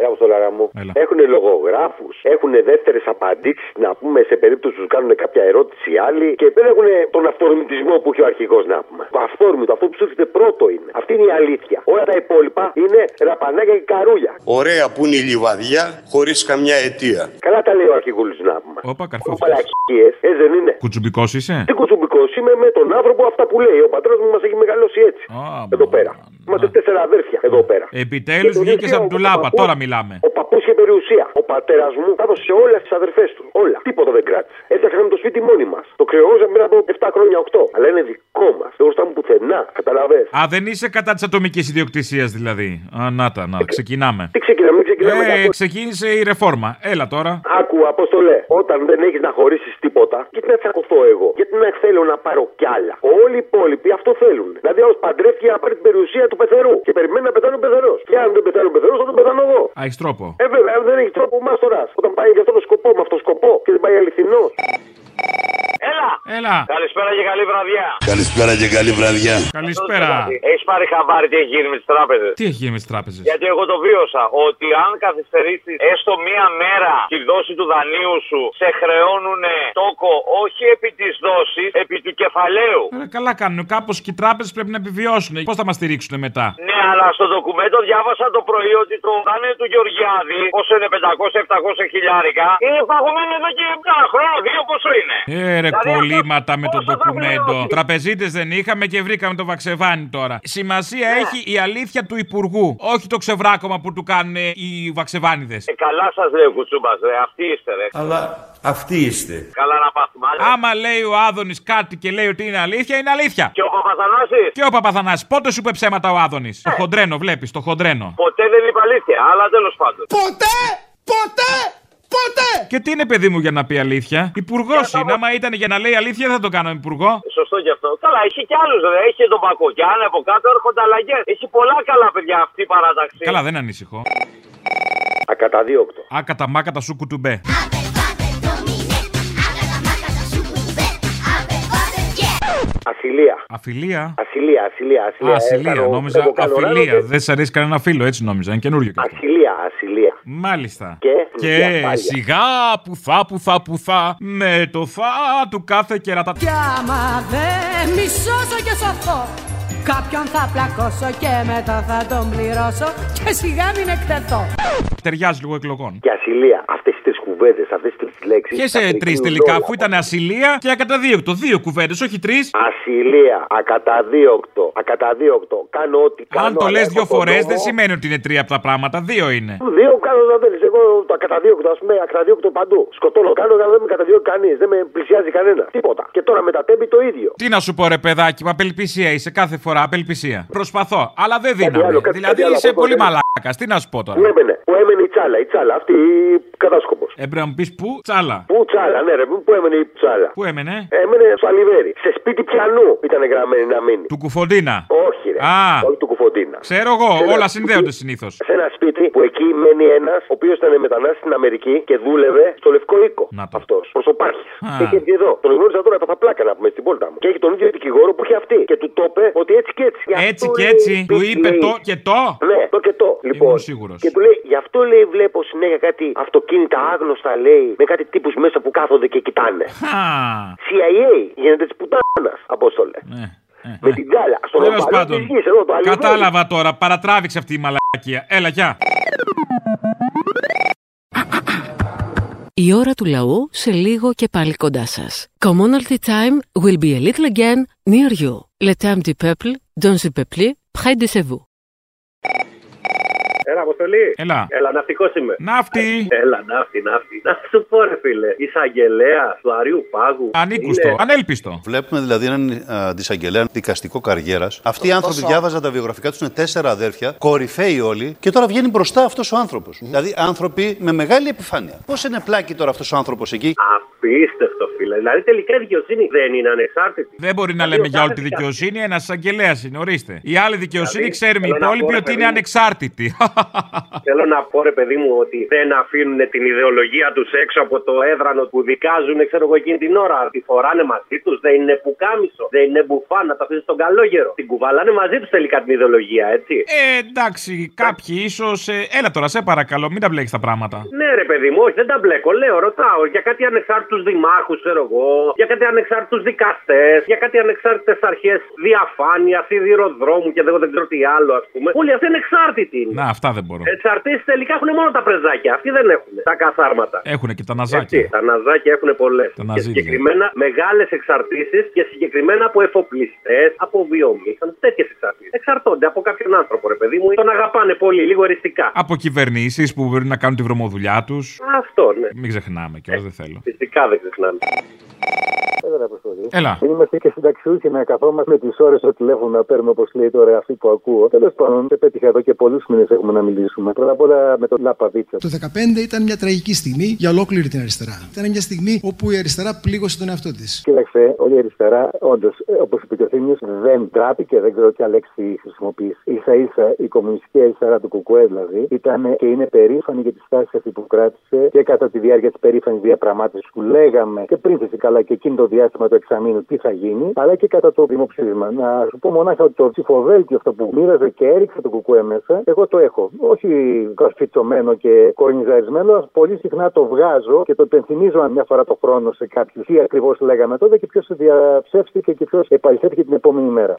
Ρε Αποστολάρα μου, έχουν λογογράφους, έχουν δεύτερες απαντήσεις να πούμε σε περίπτωση που τους κάνουν κάποια ερώτηση οι άλλοι και δεν έχουν τον αυθορμητισμό που έχει ο αρχηγός να πούμε. Το αυθόρμητος, αυτό που σου έρχεται πρώτο είναι. Αυτή είναι η αλήθεια. Όλα τα υπόλοιπα είναι ραπανάκια και καρούλια. Ωραία που είναι η λιβαδιά χωρίς καμιά αιτία. Καλά τα λέει ο αρχηγούλης να πούμε. Όπα, καρφό. Παλακίε, ε, δεν είναι. Κουτσουμπικός είσαι; Τι κουτσουμπικός είμαι με τον άνθρωπο αυτά που λέει. Ο πατέρα μου μας έχει μεγαλώσει έτσι. εδώ πέρα. Είμαστε τέσσερα αδέρφια εδώ πέρα. Επιτέλους Και το βγήκες ίδιο από ο του λάπα, παππούς- τώρα μιλάμε. Ο παππού είχε περιουσία. Ο πατέρας μου τα έδωσε σε όλες τις αδερφές του. Όλα. Τίποτα δεν κράτησε. Έφτιαξαμε το σπίτι μόνοι μας. Το κρεώσαμε πριν από 7 χρόνια, 8. Αλλά είναι δικό μας. Δεν χρωστάμε πουθενά. Καταλαβέ. Α, δεν είσαι κατά της ατομικής ιδιοκτησίας δηλαδή. Α, να τα, να ξεκινάμε. Τι ξεκινάμε, μην ξεκινάμε. Ε, καθόλου. ξεκίνησε η ρεφόρμα. Έλα τώρα. Άκου, Απόστολε, όταν δεν έχεις να χωρίσεις τίποτα, γιατί να τσακωθώ εγώ, γιατί να θέλω να πάρω κι άλλα; Όλοι οι υπόλοιποι αυτό θέλουν. Δηλαδή, άλλος παντρεύτηκε να πάρει την περιουσία του πεθερού και περιμένει να πεθάνει ο πεθερός. Και αν δεν πεθάνει ο πεθερός, θα τον πεθάνω εγώ. Α, έχεις τρόπο. Ε, βέβαια, δεν έχει τρόπο ο μάστορας. Όταν πάει για αυτό το σκοπό, με αυτό το σκοπό και δεν πάει αληθινός. Έλα! Έλα! Καλησπέρα και καλή βραδιά. Καλησπέρα και καλή βραδιά. Καλησπέρα. Έχεις πάρει χαμπάρι τι έχει γίνει με τις τράπεζες; Τι έχει γίνει με τις τράπεζες; Γιατί εγώ το βίωσα. Ότι αν καθυστερήσεις έστω μία μέρα τη δόση του δανείου σου, σε χρεώνουν τόκο όχι επί της δόσης, επί του κεφαλαίου. Ε, καλά κάνουν. Κάπως και οι τράπεζες πρέπει να επιβιώσουν. Πώς θα μας στηρίξουν μετά; Ναι, αλλά στο ντοκουμέντο διάβασα το πρωί ότι το δάνειο του Γεωργιάδη, πόσο είναι 500-700 χιλιάρικα, είναι παγωμένο εδώ και ένα χρόνο, δύο πόσο είναι. Ε, ρε Δηλαδή, κολλή, προβλήματα με το ντοκουμέντο. Τραπεζίτες δεν είχαμε και βρήκαμε το βαξεβάνι τώρα. Σημασία Ναι. έχει η αλήθεια του Υπουργού. Όχι το ξεβράκωμα που του κάνουν οι βαξεβάνιδες. Ε, καλά σας λέει ο Κουτσούμπας, ρε. Αυτοί είστε, ρε. Αλλά αυτοί είστε. Καλά να πάθουμε. Άλλε. Άμα λέει ο Άδωνης κάτι και λέει ότι είναι αλήθεια, είναι αλήθεια. Και ο Παπαθανάσης. Και ο Παπαθανάσης. Πότε σου είπε ψέματα ο Άδωνης; Το χοντρένο, βλέπεις, το χοντρένο. Ποτέ δεν είπε αλήθεια, αλλά τέλος πάντων. Ποτέ! Ποτέ! Ποτέ! Και τι είναι, παιδί μου, για να πει αλήθεια; Υπουργός είναι. Άμα ήταν για να λέει αλήθεια, δεν θα το κάνω υπουργό. Σωστό κι αυτό. Καλά, έχει κι άλλους, ρε. Έχει τον Πακογιάννη από κάτω, έρχονται αλλαγές. Έχει πολλά καλά παιδιά αυτή η παράταξη. Καλά, δεν ανησυχώ. Ακαταδίωκτο. Άκατα μάκατα σου κουτουμπέ. Ασυλία. Αφιλία. Ασυλία, ασυλία, ασυλία. Α, ασυλία. Έκανα- Νόμιζα εγώ κάνω αφιλία. ράνο και- Δεν σ' αρέσει κανένα φίλο, έτσι νόμιζα. Είναι καινούριο κι αυτό. Ασυλία, ασυλία. Μάλιστα. Και, Και διασφάλεια. σιγά που θα που θα που θα με το θα του κάθε κερατά. Κι άμα δεν μισώσω και σωθώ Κάποιον θα πλακώσω και μετά θα τον πληρώσω Και σιγά μην εκτεθώ Ταιριάζει λίγο εκλογών. Και ασυλία. Αυτές τι τρεις κουβέντες, αυτές τις τρεις λέξεις. Και σε τρεις τελικά, αφού ήταν ασυλία και ακαταδίωκτο. Δύο κουβέντες, όχι τρεις. Ασυλία, ακαταδίωκτο, ακαταδίωκτο. Κάνω ό,τι κάνω. Αν το αλλά λες έχω δύο τον φορές, νόμο. δεν σημαίνει ότι είναι τρία από τα πράγματα. Δύο είναι. Δύο κάνω να θέλεις. Εγώ το ακαταδίωκτο, ας πούμε, ακαταδίωκτο παντού. Σκοτώνω, κάνω, αλλά δεν με καταδιώκει κανείς. Δεν με πλησιάζει κανένα. Τίποτα. Και τώρα με τα τέμπη το ίδιο. Τι να σου πω, ρε παιδάκι, με απελπισία είσαι κάθε φορά, απελπισία. Προσπαθώ, αλλά δεν Κάτι δίναμε. άλλο, κάτι- δηλαδή κάτι άλλο είσαι από πολύ το- μαλάκας. Τι να σου πω τώρα; Πού έμενε, πού έμενε η τσάλα, η τσάλα, αυτή η κατάσκοπος. Έπρεπε να μου πεις πού, τσάλα; Πού τσάλα, ναι, ρε, πού έμενε η τσάλα; Πού έμενε, Έμενε στο Αλιβέρι. Σε σπίτι πιανού ήταν γραμμένη να μείνει. του κουφοντίνα; Όχι, ρε. Α. Όχι του κουφοντίνα. Ξέρω εγώ, Σε ένα όλα σπίτι- συνδέονται συνήθως. Σε ένα σπίτι που εκεί μένει ένας, ο οποίος ήταν μετανάστης στην Αμερική και δούλευε στο Λευκό Οίκο. Αυτός. Προσωπάρχη. Α. Και είχε βγει εδώ. Τον γνώριζα τώρα, έπαθα πλάκα να πούμε στην πόλτα μου. Και έχει τον ίδιο δικηγόρο που είχε αυτή. Και του το είπε ότι έτσι και έτσι. Γι' Έτσι αυτό και λέει, έτσι, του λέει, είπε το και το. Ναι, το και το. Λοιπόν, σίγουρος. και του λέει, γι' αυτό λέει, βλέπω συνέχεια κάτι αυτοκίνητα άγνωστα λέει, με κάτι τύπους μέσα που κάθονται και κοιτάνε. Χα. CIA γίνεται της πουτάνας, Απόστολε. Με την γκάλα. Στον Τέλος οπαλό πάντων. της γης, εδώ, το Αλιβέρι. Κατάλαβα τώρα, παρατράβηξε αυτή η μαλακία. Έλα, γεια. Η ώρα του λαού σε λίγο και πάλι κοντά σας. Commonalty time will be a little again near you. Le temps du peuple, dans le peuple, près de chez vous. Έλα, Αποστολή. Έλα. Έλα, ναυτικός είμαι. Ναύτη. Έλα, ναύτη, ναύτη. Να σου πω, ρε φίλε, εισαγγελέα του Αρίου Πάγου. Ανήκουστο, Είναι- ανέλπιστο. Βλέπουμε δηλαδή έναν α, αντισαγγελέα δικαστικό καριέρας. Αυτοί οι άνθρωποι Τόσο. διάβαζαν τα βιογραφικά τους, είναι τέσσερα αδέρφια, κορυφαίοι όλοι, και τώρα βγαίνει μπροστά αυτός ο άνθρωπος. Δηλαδή άνθρωποι με μεγάλη επιφάνεια. Πώς είναι πλάκι τώρα αυτός ο άνθρωπος εκεί; Απίστευτο, φίλε. Δηλαδή, τελικά η δικαιοσύνη δεν είναι ανεξάρτητη. Δεν μπορεί να λέμε για όλη τη δικαιοσύνη, ένας εισαγγελέα είναι, ορίστε. Η άλλη δικαιοσύνη Δηλαδή, ξέρουμε οι θέλω να υπόλοιποι πω, ρε ότι παιδί είναι μου. ανεξάρτητη. Θέλω να πω, ρε παιδί μου, ότι δεν αφήνουν την ιδεολογία τους έξω από το έδρανο που δικάζουν, ξέρω εγώ, εκείνη την ώρα. Τη φοράνε μαζί τους, δεν είναι πουκάμισο, δεν είναι μπουφάν, να τα αφήσει στον καλόγερο. Την κουβαλάνε μαζί τους τελικά την ιδεολογία, έτσι. Ε, εντάξει, κάποιοι ίσως. έλα τώρα, σε παρακαλώ, μην τα μπλέκεις τα πράγματα. Ναι, ρε παιδί μου, όχι, δεν τα μπλέκω. Λέω, ρωτάω για κάτι ανεξάρτητους δημάρχους, ξέρω εγώ, για κάτι ανεξάρτητους δικαστές, για κάτι ανεξάρτητες αρχές διαφάνειας, σιδηροδρόμου και δεν, δεν ξέρω τι άλλο, ας πούμε. Όλοι αυτοί είναι εξάρτητοι. είναι. Να, αυτά δεν μπορώ. Εξαρτήσει τελικά έχουν μόνο τα πρεζάκια. Αυτοί δεν έχουν. Τα καθάρματα. Έχουν και τα ναζάκια. Έτσι, τα ναζάκια έχουν πολλές. Και ναζί, συγκεκριμένα μεγάλες εξαρτήσεις και συγκεκριμένα από εφοπλιστές, από βιομήχανους, τέτοιες εξαρτήσεις. Εξαρτώνται από κάποιον άνθρωπο, ρε παιδί μου, τον αγαπάνε πολύ, λίγο εριστικά. Από κυβερνήσεις που μπορεί να κάνουν τη βρωμοδουλειά τους. Αυτό, ναι. Μην ξεχνάμε κιόλας, δεν θέλω. Φυσικά δεν ξεχνάμε. Έλα. Δεν είμαστε και συνταξιούχοι να καθόμαστε με τις ώρες στο τηλέφωνο να παίρνουμε όπως λέει τώρα αυτή που ακούω. Τέλος πάντων, δεν πέτυχα εδώ και πολλούς μήνες έχουμε να μιλήσουμε. Πρώτα απ' όλα με τον Λαπαβίτσα. Το 2015 ήταν μια τραγική στιγμή για ολόκληρη την αριστερά. Ήταν μια στιγμή όπου η αριστερά πλήγωσε τον εαυτό της. Κοίταξε, όλη η αριστερά, όντως, όπως είπε και ο Θήμιος, δεν τράπηκε, δεν ξέρω ποια λέξη χρησιμοποιήσει. σα ίσα η κομμουνιστική αριστερά του Κουκουέ δηλαδή ήταν και είναι περήφανη για τη στάση αυτή που κράτησε και κατά τη διάρκεια της περήφανης διαπραγμάτευσης που λέγαμε και πριν φυσικά και εκείνο το διάστημα του εξαμήνου τι θα γίνει, αλλά και κατά το δημοψήφισμα. Να σου πω μονάχα ότι το ψηφοδέλτιο αυτό που μοίραζε και έριξε το Κουκουέ μέσα, εγώ το έχω. Όχι κασφιτσωμένο και κορνιζαρισμένο, αλλά πολύ συχνά το βγάζω και το υπενθυμίζω μια φορά το χρόνο σε κάποιους τι ακριβώς λέγαμε τότε και ποιος διαψεύστηκε και ποιος επαληθεύτηκε την επόμενη μέρα.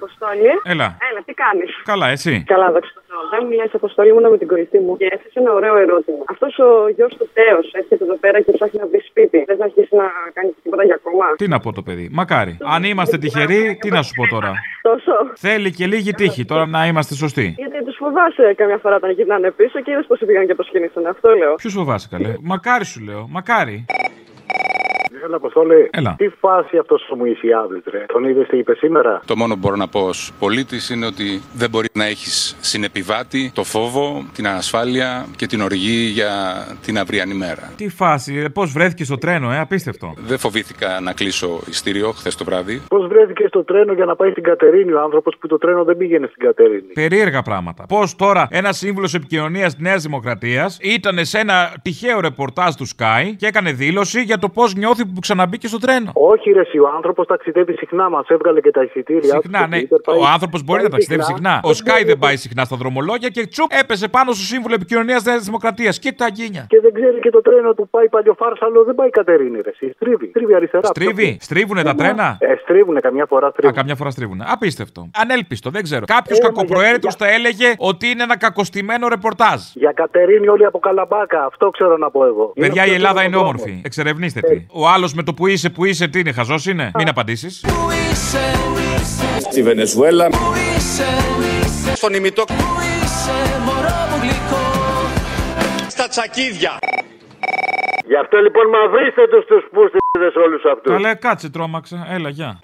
Αποστόλη. Έλα. Έλα, τι κάνεις; Καλά, εσύ; Καλά, δόξα τω Θεώ. Δεν μιλάει Αποστόλη, ήμουν με την κορυφή μου και έθεσε ένα ωραίο ερώτημα. Αυτός ο γιος του Τέος έρχεται εδώ πέρα και ψάχνει να βρει σπίτι. Δεν θα αρχίσει να κάνεις τίποτα για κόμμα. Τι να πω το παιδί. Μακάρι. Αν είμαστε τυχεροί, τι να σου πω τώρα; Τόσο. Θέλει και λίγη τύχη τώρα να είμαστε σωστοί. Γιατί τους φοβάσαι καμιά φορά όταν γυρνάνε πίσω και είδες πώ πήγαν και το σκηνήσανε. Αυτό λέω. Ποιους φοβάσαι καλέ; Μακάρι σου λέω. Μακάρι. Έλα, Αποστόλη. Έλα. Τι φάση αυτός ο Μουησιάδης, ρε; Τον είδες τι είπε σήμερα; Το μόνο που μπορώ να πω ως πολίτης είναι ότι δεν μπορεί να έχεις συνεπιβάτη το φόβο, την ανασφάλεια και την οργή για την αυριανή μέρα. Τι φάση, πώς βρέθηκες στο τρένο, ε, απίστευτο. Δεν φοβήθηκα να κλείσω ειστήριο χθες το βράδυ. Πώς βρέθηκες στο τρένο για να πάει στην Κατερίνη; Ο άνθρωπος που το τρένο δεν πήγαινε στην Κατερίνη. Περίεργα πράγματα. Πώς τώρα ένας σύμβουλος επικοινωνίας της Νέας Δημοκρατίας ήταν σε ένα τυχαίο ρεπορτάζ του Sky και έκανε δήλωση για το πώς νιώθει που ξαναμπήκε στο τρένο. Όχι, ρε, εσύ, ο άνθρωπος ταξιδεύει συχνά, μας έβγαλε και τα εισιτήρια. Συχνά, ναι. Ο άνθρωπος μπορεί να ταξιδεύει συχνά. Ο Sky δεν πάει συχνά στα δρομολόγια και τσουπ έπεσε πάνω στο σύμβουλο επικοινωνίας Νέας Δημοκρατίας. Και τα γκίνια. Και δεν ξέρει και το τρένο που πάει παλιοφάρσαλο, δεν πάει Κατερίνη, ρε. εσύ. Στρίβει. Στρίβει αριστερά. Στρίβει, στρίβουνε τα τρένα; Ε, στρίβουνε καμιά φορά. Α, Στρίβουν. καμιά φορά στρίβουνε. Απίστευτο. Ανέλπιστο, δεν ξέρω. Κάποιος Ε, μα κακοπροαίρετος θα έλεγε ότι είναι ένα κακοστημένο ρεπορτάζ. Για Κατερίνη όλοι από Καλαμπάκα. Αυτό ξέρω να πω εγώ. Παιδιά, η Είναι Ελλάδα αυτός είναι ο όμορφη. δρόμος. Εξερευνήστε τη. Ο άλλος με το που είσαι, που είσαι, τι είναι, χαζός είναι; Μην απαντήσεις. Στη Βενεζουέλα. Στον ημιτό. Στα τσακίδια. Γι' αυτό λοιπόν μαυρίστε τους τους πούστιδες όλους αυτούς. Καλέ, κάτσε, τρόμαξα. Έλα, γεια.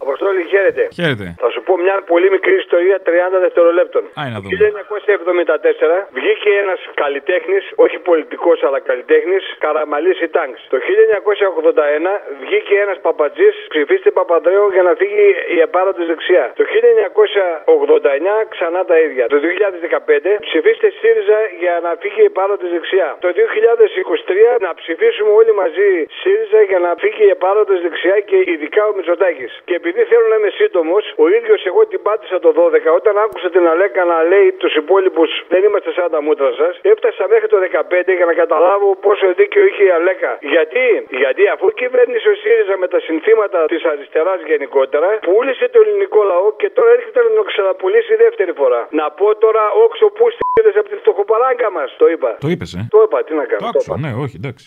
Αποστόλη, χαίρετε. Χαίρετε. Θα σου πω μια πολύ μικρή ιστορία 30 δευτερολέπτων. Άι να Το δούμε. 1974 βγήκε ένας καλλιτέχνης, όχι πολιτικός αλλά καλλιτέχνης, Καραμαλής Τάγκ. Το 1981 βγήκε ένας παπατζής, ψηφίστε Παπανδρέου για να φύγει η επάρωτη δεξιά. Το 1989 ξανά τα ίδια. Το 2015 ψηφίστε ΣΥΡΙΖΑ για να φύγει η επάρωτη δεξιά. Το 2023 να ψηφίσουμε όλοι μαζί ΣΥΡΙΖΑ για να φύγει η επάρωτη δεξιά και ειδικά ο Μητσοτάκης. Και επειδή θέλω να είμαι σύντομος, ο ίδιος εγώ την πάτησα το 12 όταν άκουσα την Αλέκα να λέει τους υπόλοιπους δεν είμαστε σαν τα μούτρα σας. Έφτασα μέχρι το 15 για να καταλάβω πόσο δίκιο είχε η Αλέκα. Γιατί, Γιατί αφού κυβέρνησε ο ΣΥΡΙΖΑ με τα συνθήματα της αριστεράς γενικότερα, πούλησε το ελληνικό λαό και τώρα έρχεται να το ξαναπουλήσει δεύτερη φορά. Να πω τώρα όξο που στείλες από τη φτωχοπαράγκα μας, το είπα. Το είπες, ε. Το είπα, τι να κάνω. Το άκουσα, ναι, όχι, εντάξει.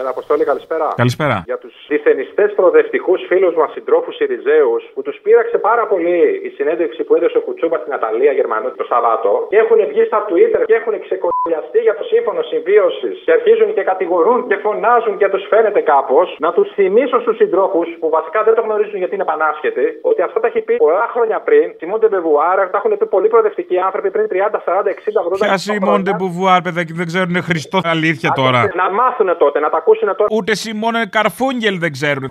Έλα, Αποστόλη, καλησπέρα. Καλησπέρα. Για τους διθενιστέ προοδευτικούς φίλους μας συντρόφους Σιριζέου, που τους πείραξε πάρα πολύ η συνέντευξη που έδωσε ο Κουτσούμπας στην Αταλία Γερμανού το Σαββάτο και έχουν βγει στα Twitter και έχουν ξεκολλιαστεί για το σύμφωνο συμβίωσης και αρχίζουν και κατηγορούν και φωνάζουν και τους φαίνεται κάπως. Να τους θυμίσω στους συντρόφους που βασικά δεν το γνωρίζουν γιατί είναι πανάσχετοι, ότι αυτά τα έχει πει πολλά χρόνια πριν. Σιμόντε Μπεβουάρα, τα έχουν πει πολύ προοδευτικοί άνθρωποι πριν 30, 40, 60, 80 Ποια Σιμώντε Μπουβουάρ, παιδάκι, δεν ξέρουν Χριστό αλήθεια τώρα. Να μάθουν τότε, να τα ακούσουν τότε. Ούτε Σιμώνε Καρφούγγελ δεν ξέρουν.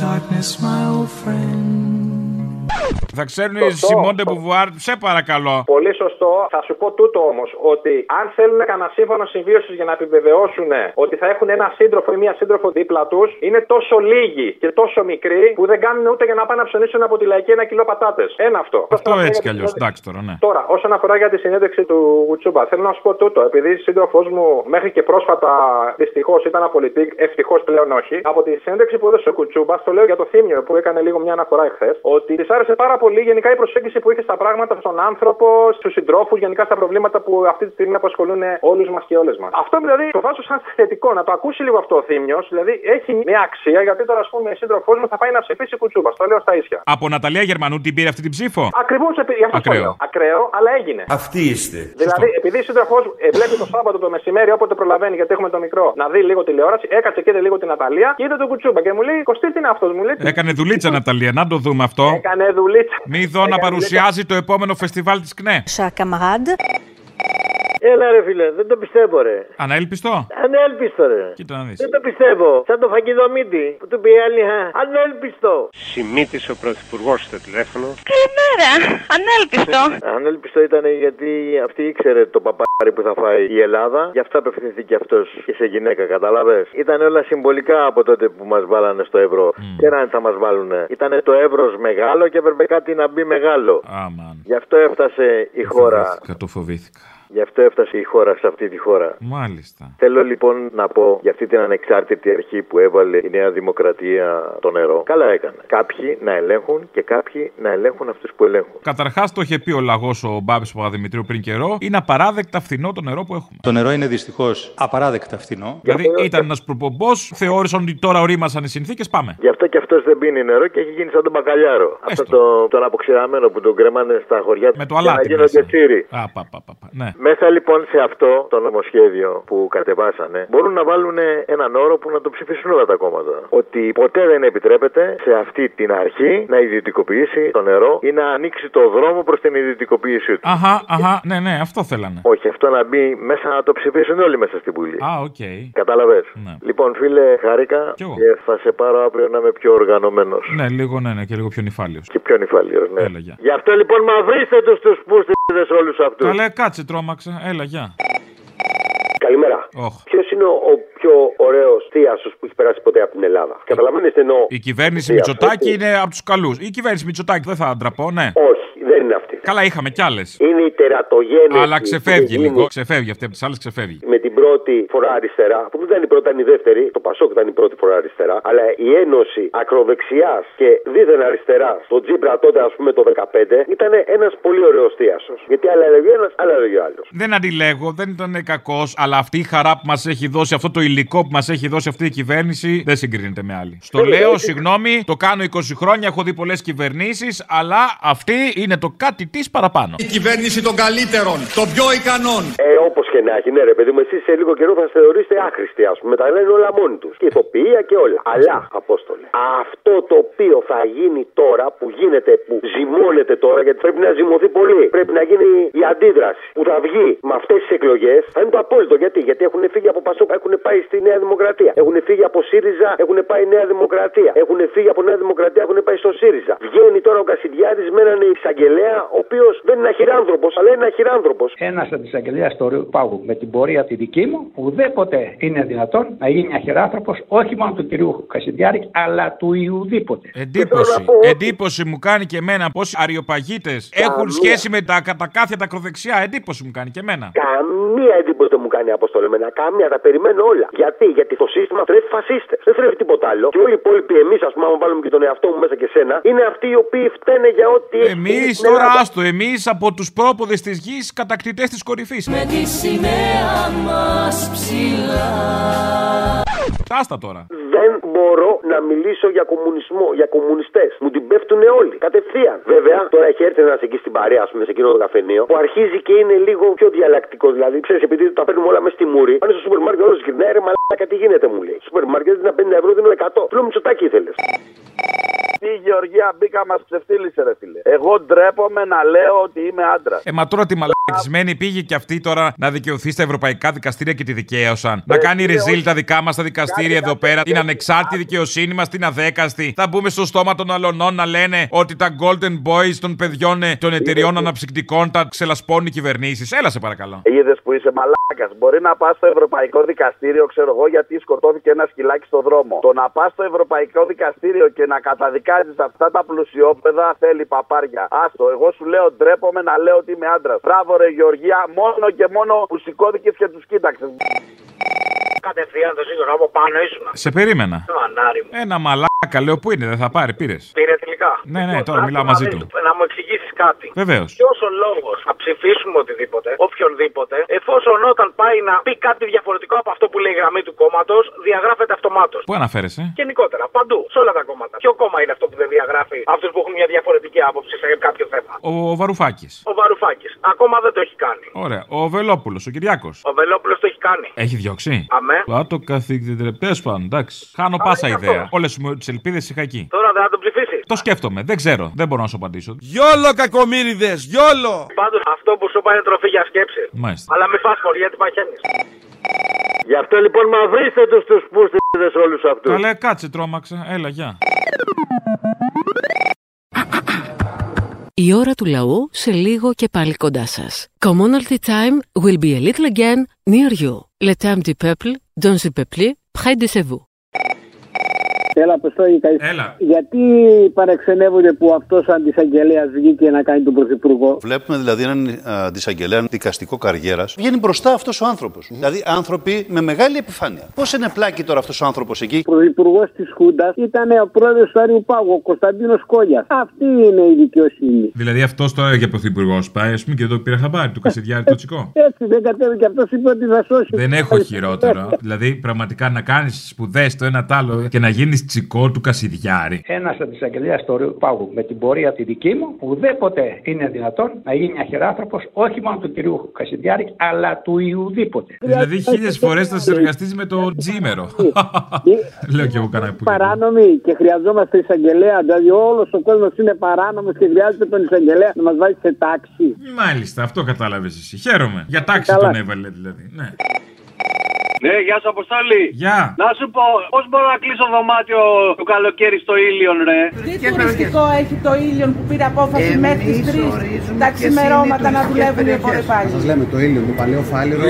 Darkness, my old friend. Θα ξέρουν οι Σωστό. Σιμώντε Μπουβουάρ, σε παρακαλώ. Πολύ σωστό. Θα σου πω τούτο όμως, ότι αν θέλουν κανένα σύμφωνο συμβίωσης για να επιβεβαιώσουν ότι θα έχουν ένα σύντροφο ή μία σύντροφο δίπλα τους, είναι τόσο λίγοι και τόσο μικροί που δεν κάνουν ούτε για να πάνε να ψωνίσουν από τη λαϊκή ένα κιλό πατάτες. Ένα αυτό. Αυτό έτσι κι αλλιώς, εντάξει τώρα, ναι. Τώρα, όσον αφορά για τη συνέντευξη του Γουτσούμπα, θέλω να σου πω τούτο. Επειδή η σύντροφός μου μέχρι και πρόσφατα δυστυχώς ήταν απολυτή, ευτυχώς πλέον όχι. Από τη συνέντευξη που έδωσε ο Κουτσούμπα, το λέω για το θύμιο που έκανε λίγο μια αναφορά εχθές, ότι της άρεσε πάρα πολύ γενικά η προσέγγιση που είχε στα πράγματα, στον άνθρωπο, στους συντρόφους, γενικά στα προβλήματα που αυτή τη στιγμή απασχολούν όλους μας και όλες μας. Αυτό δηλαδή το βάζω σαν θετικό, να το ακούσει λίγο αυτό ο θύμιο, δηλαδή έχει μια αξία γιατί τώρα ας πούμε η σύντροφός μου θα πάει να ψηφίσει Κουτσούμπα. Το λέω στα ίσια. Από Ναταλία Γερμανού την πήρε αυτή την ψήφο; Ακριβώς επειδή αυτό το Ακραίο. λέω. Ακραίο, αλλά έγινε. Αυτοί είστε. Δηλαδή, επειδή η σύντροφός μου ε, βλέπει το Σάββατο το μεσημέρι, όποτε προλαβαίνει, γιατί έχουμε το μικρό, να δει λίγο τηλεόραση, έκατσε και είδε λίγο την Αταλία και είδε τον Κουτσούμπα και μου λέει: Κωστή, τι είναι αυτός, μου λέει. Έκανε δουλίτσα Ναταλία, να το δούμε αυτό. Έκανε δουλίτσα. Μη δω να παρουσιάζει το επόμενο φεστιβάλ της ΚΝΕ. Έλα ρε φίλε, δεν το πιστεύω ρε. Ανέλπιστο; Ανέλπιστο ρε. Κοίτα να δεις. Δεν το πιστεύω. Σαν το φακιδομίτι που του πει η άλλη, «Α, ανέλπιστο. Σημίτης ο Πρωθυπουργός στο τηλέφωνο. Καλημέρα. Ανέλπιστο. Ανέλπιστο ήταν γιατί αυτή ήξερε το παπάρι που θα φάει η Ελλάδα. Γι' αυτό απευθυνθήκε αυτός και σε γυναίκα, κατάλαβες; Ήταν όλα συμβολικά από τότε που μας βάλανε στο ευρώ. Και να θα μας βάλουνε. Ήταν το εύρος μεγάλο και έπρεπε κάτι να μπει μεγάλο. Άμαν. Γι' αυτό έφτασε η χώρα. Φοβήθηκα, το φοβήθηκα. Γι' αυτό έφτασε η χώρα σε αυτή τη χώρα. Μάλιστα. Θέλω λοιπόν να πω για αυτή την ανεξάρτητη αρχή που έβαλε η Νέα Δημοκρατία το νερό. Καλά έκανε. Κάποιοι να ελέγχουν και κάποιοι να ελέγχουν αυτούς που ελέγχουν. Καταρχάς, το είχε πει ο λαγός ο Μπάμπης Παπαδημητρίου πριν καιρό. Είναι απαράδεκτα φθηνό το νερό που έχουμε. Το νερό είναι δυστυχώς απαράδεκτα φθηνό. Δηλαδή ήταν ένας προπομπός, θεώρησαν ότι τώρα ορίμασαν οι συνθήκες, πάμε. Γι' αυτό και αυτός δεν πίνει νερό και έχει γίνει σαν τον μπακαλιάρο. Αυτό το, τον αποξηραμένο που τον κρέμανε στα χωριά Με το για να αλάτι γίνονται μέσα. τσίρι. Α, πα, πα, πα, πα. Ναι. Μέσα λοιπόν σε αυτό το νομοσχέδιο που κατεβάσανε μπορούν να βάλουν έναν όρο που να το ψηφίσουν όλα τα κόμματα. Ότι ποτέ δεν επιτρέπεται σε αυτή την αρχή να ιδιωτικοποιήσει το νερό ή να ανοίξει το δρόμο προς την ιδιωτικοποίησή του. Αχα, αχα, ναι, ναι, αυτό θέλανε. Όχι, αυτό να μπει μέσα να το ψηφίσουν όλοι μέσα στην Βουλή. Α, οκ. Κατάλαβες; Ναι. Λοιπόν, φίλε, χάρηκα Κι εγώ. και θα σε πάρω αύριο να είμαι πιο οργανωμένος. Ναι, λίγο ναι, ναι, και λίγο πιο νηφάλιος. Και πιο νηφάλιος, ναι. Έλα, γεια. Γι' αυτό λοιπόν μαυρίστε τους τους πούστιδες όλους αυτούς. Καλέ, κάτσε, τρόμαξα. Έλα, γεια. Καλημέρα. Όχ. Ποιος είναι ο, ο πιο ωραίος θίασο που έχει περάσει ποτέ από την Ελλάδα; Καταλαβαίνετε εννοώ. Η κυβέρνηση θίασο, Μητσοτάκη έτσι. είναι από τους καλούς. Η κυβέρνηση Μητσοτάκη δεν θα ντραπώ, ναι. Όχι, δεν είναι αυτή. Καλά, είχαμε κι άλλες. Είναι η τερατογένεια. Αλλά ξεφεύγει λίγο. Ξεφεύγει αυτή από τις άλλες, ξεφεύγει. Με την πρώτη φορά αριστερά, που δεν ήταν η πρώτη, ήταν η δεύτερη, το Πασόκ ήταν η πρώτη φορά αριστερά, αλλά η ένωση ακροδεξιάς και δίθεν αριστερά, στο Τζίπρα τότε, ας πούμε το 15, ήταν ένας πολύ ωραίος θίασο. Γιατί άλλα έλεγε ένας, άλλα έλεγε ο άλλος. Δεν αντιλέγω, δεν ήταν κακός, αλλά αυτή η χαρά που μας έχει δώσει, αυτό το υλικό που μας έχει δώσει αυτή η κυβέρνηση, δεν συγκρίνεται με άλλη. Στο Βέβαια, λέω, έτσι. συγγνώμη, το κάνω 20 χρόνια, έχω δει πολλές κυβερνήσεις, αλλά αυτή είναι το κάτι της παραπάνω. Η κυβέρνηση των καλύτερων, των πιο ικανών. Ε, όπως και να έχει, ναι, ρε παιδί μου, εσείς σε λίγο καιρό θα θεωρήσετε άχρηστοι, ας πούμε. Τα λένε όλα μόνοι τους. Και ηθοποιία και όλα. Αλλά, Απόστολε, αυτό το οποίο θα γίνει τώρα, που γίνεται, που ζυμώνεται τώρα, γιατί πρέπει να ζυμωθεί πολύ. Πρέπει να γίνει η αντίδραση που θα βγει με αυτές τις εκλογές. Θα είναι το απόλυτο. Γιατί, γιατί έχουν φύγει από Πασόκ, έχουν πάει στη Νέα Δημοκρατία. Έχουν φύγει από ΣΥΡΙΖΑ, έχουν πάει Νέα Δημοκρατία. Έχουν φύγει από Νέα Δημοκρατία, έχουν πάει στο ΣΥΡΙΖΑ. Βγαίνει τώρα ο Κασιδιάρη με έναν εισαγγελέα, ο οποίος δεν είναι αχυράνθρωπος, αλλά είναι αχυράνθρωπος. Ένας αντισαγγελέας του Ορείου Πάγου με την πορεία τη δική μου, ουδέποτε είναι δυνατόν να γίνει αχυράνθρωπο όχι μόνο του κυρίου Κασιδιάρη, αλλά του Ιουδήποτε. Εντύπωση. Εντύπωση μου κάνει και εμένα πόσοι αριοπαγίτες έχουν σχέση με τα κατακάθια τα ακροδεξιά. Εντύπωση μου κάνει και εμένα. Καμία εντύπωση δεν μου κάνει αποστολή εμένα. Καμία, τα περιμένω όλα. Γιατί, γιατί το σύστημα θρέφει φασίστε. Δεν θρέφει τίποτα άλλο. Και όλοι οι υπόλοιποι εμείς, ας πούμε, άμα βάλουμε και τον εαυτό μου μέσα και σένα, είναι αυτοί οι οποίοι φταίνε για ό,τι έχει Εμείς γίνει στην τώρα Ελλάδα. άστο, εμείς από τους πρόποδες της γης κατακτητές της κορυφής. Με τη σημαία μας ψηλά Άστα τώρα. Δεν μπορώ να μιλήσω για κομμουνισμό, για κομμουνιστές. Μου την πέφτουν όλοι. Κατευθείαν. Βέβαια, τώρα έχει έρθει ένας εκεί στην παρέα, ας πούμε, σε εκείνο το καφενείο, που αρχίζει και είναι λίγο πιο διαλλακτικό. Δηλαδή, ξέρεις, επειδή τα παίρνουμε όλα μέσα στη μούρη, πάνε στο σούπερ μάρκετ, όλος γυρνάει, ρε μαλάκα, τι γίνεται, μου λέει. Σούπερ μάρκετ είναι 50 ευρώ, δίνω 100. Του λέω μισοτάκι ήθελε. Τι Γεωργία μπήκα μας ψευτήλησε, ρε φίλε. Εγώ ντρέπομαι να λέω ότι είμαι άντρα. Ε, μα τώρα τη μαλακισμένη πήγε και αυτή τώρα να δικαιωθεί στα ευρωπαϊκά δικαστήρια και τη δικαίωσαν. Να κάνει ρεζίλ τα δικά μας τα δικαστήρια εδώ πέρα, την ανεξάρτητη δικαιοσύνη μας, την αδέκαστη. Θα μπούμε στο στόμα των αλωνών να λένε ότι τα golden boys των παιδιών ε, των εταιριών αναψυκτικών τα ξελασπώνουν οι κυβερνήσεις. Έλα σε παρακαλώ. Είδες που είσαι μαλάκας. Μπορεί να πας στο Ευρωπαϊκό Δικαστήριο, ξέρω εγώ, γιατί σκοτώθηκε ένα σκυλάκι στο δρόμο. Το να πας στο Ευρωπαϊκό Δικαστήριο και να καταδικάζεις αυτά τα πλουσιόπεδα θέλει παπάρια. Άστο, εγώ σου λέω ντρέπομαι να λέω ότι είμαι άντρας. Μπράβο, ρε Γεωργία, μόνο και μόνο που σηκώθηκες και τους κοίταξες. Κατευθείαν το σύγχρονο από πάνω ήσουν. Σε περίμενα. Το ανάρι μου. Ένα μαλάκα, λέω πού είναι, δεν θα πάρει, πήρες. Πήρε τελικά. Ναι, ναι, τώρα άκου μιλάω να μαζί δεις, του. Να μου εξηγήσεις κάτι. Βεβαίως. Ποιος ο λόγος να ψηφίσουμε οτιδήποτε, οποιονδήποτε, εφόσον όταν πάει να πει κάτι διαφορετικό από αυτό που λέει η γραμμή του κόμματος, διαγράφεται αυτομάτως. Πού αναφέρεσαι; Γενικότερα, παντού, σε όλα τα κόμματα. Ποιο κόμμα είναι αυτό που δεν διαγράφει αυτούς που έχουν μια διαφορετική άποψη σε κάποιο θέμα; Ο Βαρουφάκης. Ο Βαρουφάκης. Ακόμα δεν το έχει κάνει. Ωραία. Ο Βελόπουλος, ο Κυριάκος. Ο Βελόπουλος το έχει κάνει. Έχει διώξει; Αμέ. Α, το καθηγητή. Τέλο πάντων, εντάξει. Χάνω πάσα είναι ιδέα. αυτό. Όλες μου τις ελπίδες είχα εκεί. Τώρα δεν θα τον ψηφίσεις. Το σκέφτομαι, δεν ξέρω. Δεν μπορώ να σου απαντήσω. Γιόλο κακομύριδες, γιόλο! Πάντως αυτό που σου είπα είναι τροφή για σκέψη. Μάλιστα. Αλλά μη φας χωρί γιατί παχαίνεις. Γι' αυτό λοιπόν μαυρίστε τους τους πούστιδες όλους αυτούς. Καλέ, κάτσε, τρόμαξα. Έλα, γεια. Η ώρα του λαού σε λίγο και πάλι κοντά σας. Commonalty time will be a little again near you. Le temps du peuple, dans le peuple, près de vous. Έλα, Αποστόλη, καλή- Έλα. Γιατί παρεξενεύονται που αυτός ο αντισαγγελέας βγήκε να κάνει τον πρωθυπουργό; Βλέπουμε δηλαδή έναν α, αντισαγγελέα δικαστικό καριέρας. Βγαίνει μπροστά αυτός ο άνθρωπος. Δηλαδή άνθρωποι με μεγάλη επιφάνεια. Πώς είναι πλάκι τώρα αυτός ο άνθρωπος εκεί; Πρωθυπουργός της Χούντας ήταν ο πρόεδρος του Άριου Πάγου, ο Κωνσταντίνος Κόλιας. Αυτή είναι η δικαιοσύνη. Δηλαδή αυτός τώρα για πρωθυπουργός πάει, ας πούμε, και εδώ πήρα χαμπάρι του Κασιδιάρη το τσικό. Έτσι δεν κατέβηκε αυτός, είπε ότι θα σώσει. Δεν έχω χειρότερο. δηλαδή, πραγματικά να κάνεις σπουδές το ένα τ' άλλο και να γίνεις τσικό του Κασιδιάρη. Ένας αντισαγγελέα τους Ορείου Πάγου με την πορεία τη δική μου, ουδέποτε είναι δυνατόν να γίνει αχεράνθρωπο όχι μόνο του κυρίου Κασιδιάρη, αλλά του Ιουδήποτε. Δηλαδή, χίλιες φορές θα συνεργαστείς με το Τζίμερο. Λέω κι εγώ κανένα που. Παράνομοι και χρειαζόμαστε εισαγγελέα. Δηλαδή όλος ο κόσμος είναι παράνομος και χρειάζεται τον εισαγγελέα να μας βάλει σε τάξη. Μάλιστα, αυτό κατάλαβες εσύ. Χαίρομαι. Για τάξη Καλά. τον έβαλε δηλαδή. Ναι. Ναι, γεια σου Αποστόλη. Γεια. Να σου πω, πώς μπορώ να κλείσω δωμάτιο το καλοκαίρι στο ήλιον, ρε; Τι τουριστικό έχει το ήλιον που πήρε απόφαση μέχρι τις 3 τα ξημερώματα να δουλεύουν οι πορεπάλι. Σας λέμε το ήλιο, το παλαιό φάληρο.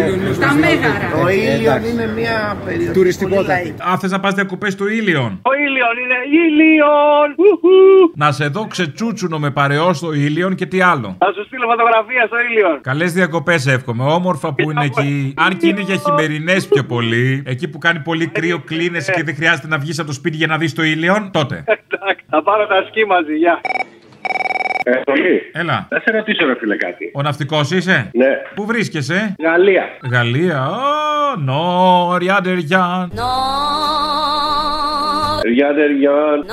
Τα μέγαρα. Το ήλιο είναι μια περιοχή. Τουριστικότητα. Α, θες να πας διακοπές του ήλιον. Το ήλιον είναι ήλιον. Ουχου. Να σε δω ξετσούτσουνο με παρεό στο ήλιον και τι άλλο. Θα σου στείλω φωτογραφία στο ήλιον. Καλές διακοπές εύχομαι. Όμορφα που είναι εκεί. Αν και είναι για χειμερινές πιο πολύ, εκεί που κάνει πολύ κρύο, κλείνεσαι και δεν χρειάζεται να βγεις από το σπίτι για να δεις το ήλιον, τότε. Εντάξει, θα πάρω τα σκι μαζί, γεια. Ε, Τολί. Έλα. Θα σε ρωτήσω, ρε φίλε, κάτι. Ο ναυτικός είσαι; Ναι. Πού βρίσκεσαι; Γαλλία. Γαλλία. Ω, νόρια ντεριά. Ριάντερ Γιάν.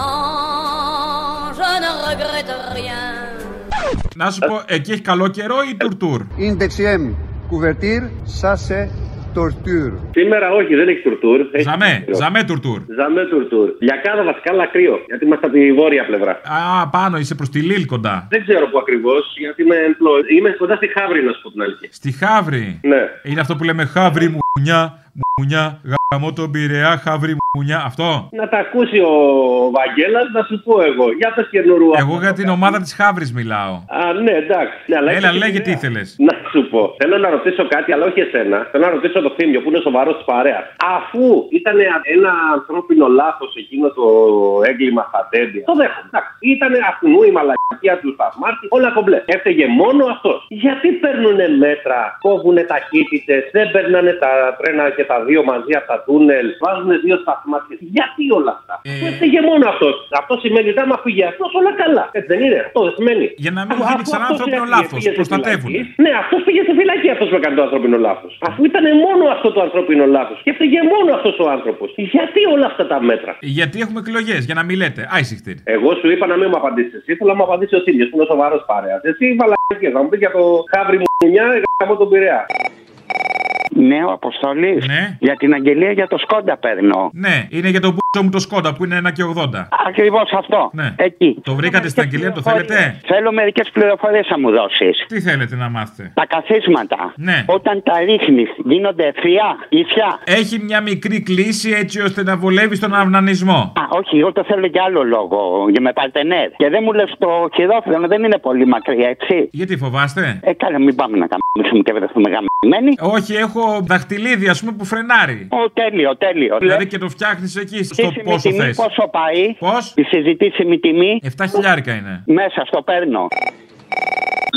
Να σου πω, εκεί έχει καλό καιρό ή τουρτούρ. Είναι δεξιέμ. Κουβερτήρ, σάσε, τορτούρ. Σήμερα όχι, δεν έχει τουρτούρ. Έχει Ζαμέ, κρύο. ζαμέ τουρτούρ. Ζαμέ τουρτούρ. Λιακάδα βασικά, αλλά κρύο. Γιατί είμαστε από τη βόρεια πλευρά. Α, πάνω είσαι προς τη Λίλ κοντά. Δεν ξέρω πού ακριβώς, γιατί είμαι employed. Είμαι κοντά στη Χαύρη, να σου πω την αλήθεια. Στη Χαύρη. Ναι. Είναι αυτό που λέμε Χαύρη μουνιά, μουνιά, γαμώ τον Πειραιά, Χαύρη μουνιά. Αυτό. Να τα ακούσει ο Βαγγέλας, να σου πω εγώ. Για πε καινούργου. Εγώ για την ομάδα της Χαύρη μιλάω. Α, ναι, εντάξει. Ναι, αλλά Έλα, έχεις λέγε ιδέα. τι ήθελες. Να σου πω. Θέλω να ρωτήσω κάτι, αλλά όχι εσένα. Θέλω να ρωτήσω το θύμιο που είναι σοβαρός της παρέας. Αφού ήταν ένα ανθρώπινο λάθος εκείνο το έγκλημα στα τέντια. Το δέχομαι. Εντάξει. Ήταν αυτού η μαλακία του σταθμάρχη. Όλα κομπλέ. Έφταιγε μόνο αυτός. Γιατί παίρνουν μέτρα, κόβουν ταχύτητες, δεν παίρνανε τα τρένα και τα δύο μαζί από τα τούνελ, βάζουν δύο σταθμάρχε. Γιατί όλα αυτά; Ε. Που έφταιγε μόνο αυτός. Αυτό σημαίνει ότι άμα φύγει αυτός, όλα καλά. Έτσι δεν είναι. Αυτό δεν σημαίνει. Για να μην Αφού- γίνει αφού ξανά αυτός ανθρώπινο έφυγε, λάθος. πήγε στη Προστατεύουν. φυλακή, Ναι, αυτός πήγε στη φυλακή αυτός που έκανε το ανθρώπινο λάθος. Αφού ήταν μόνο αυτό το ανθρώπινο λάθος και έφυγε μόνο αυτός ο άνθρωπος. Γιατί όλα αυτά τα μέτρα; Γιατί έχουμε εκλογές, για να μην λέτε. Άισιχτηρ. Εγώ σου είπα να μην μου απαντήσεις εσύ, θέλω να μου απαντήσεις ο Τίλιο που είναι σοβαρός παρέας. Εσύ βαλακίε, θα μου πεις για το χάβρι μου μουνιά, γάμο τον Πειραιά. Ναι, ο Αποστολή. Για την αγγελία για το Σκόντα παίρνω. Ναι, είναι για το μπούτσο μου το σκόντα που είναι 1 και 80. Ακριβώς αυτό. Ναι. Εκεί. Το βρήκατε στην αγγελία, το θέλετε; Θέλω μερικές πληροφορίες να μου δώσεις. Τι θέλετε να μάθετε; Τα καθίσματα. Ναι. Όταν τα ρίχνεις, γίνονται ευθεία, ίσια. Έχει μια μικρή κλίση έτσι ώστε να βολεύει τον αυνανισμό. Α, όχι, εγώ το θέλω για άλλο λόγο. Για με παρτενέρ. Και δεν μου λες το χειρόφρενο δεν είναι πολύ μακριά, έτσι. Γιατί φοβάστε; Ε, καλά, μην πάμε να καμίσουμε και βρεθούμε γαμμένοι. Όχι, έχω δαχτυλίδι ας πούμε που φρενάρει. Ω, τέλειο, τέλειο. Δηλαδή και το φτιάχνεις εκεί στο Συζητήσιμη πόσο τιμή θες. Πόσο πάει. Πώς; Η συζητήσιμη τιμή. 7 χιλιάρικα είναι. Μέσα στο παίρνω.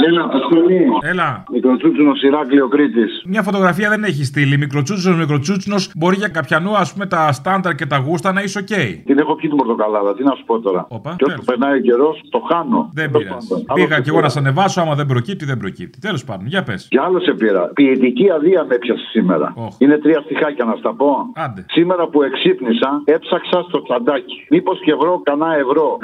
Έλα, Αποστολή. Έλα. Μικροτσούτσουνος Ηράκλειο Κρήτης. Μια φωτογραφία δεν έχει στείλει. Μικροτσούτσινο, μικροτσούτσινο. Μπορεί για κάποιανού, ας πούμε, τα στάνταρ και τα γούστα να είσαι οκ. Την έχω πιει την πορτοκαλάδα, τι να σου πω τώρα. Όπα, και όσο περνάει ο καιρός, το χάνω. Δεν Τέλος πειράζει. πάντων. Πήγα Άλλο κι εγώ να πήρα. σε ανεβάσω, άμα δεν προκύπτει, δεν προκύπτει. Τέλος πάντων, για πες. Και άλλο σε πήρα. Ποιητική αδεία με έπιασε σήμερα. Είναι τρία στιχάκια να στα πω. Άντε. Σήμερα που εξύπνησα, έψαξα στο τσαντάκι. Μήπως και βρω κανένα ευρώ.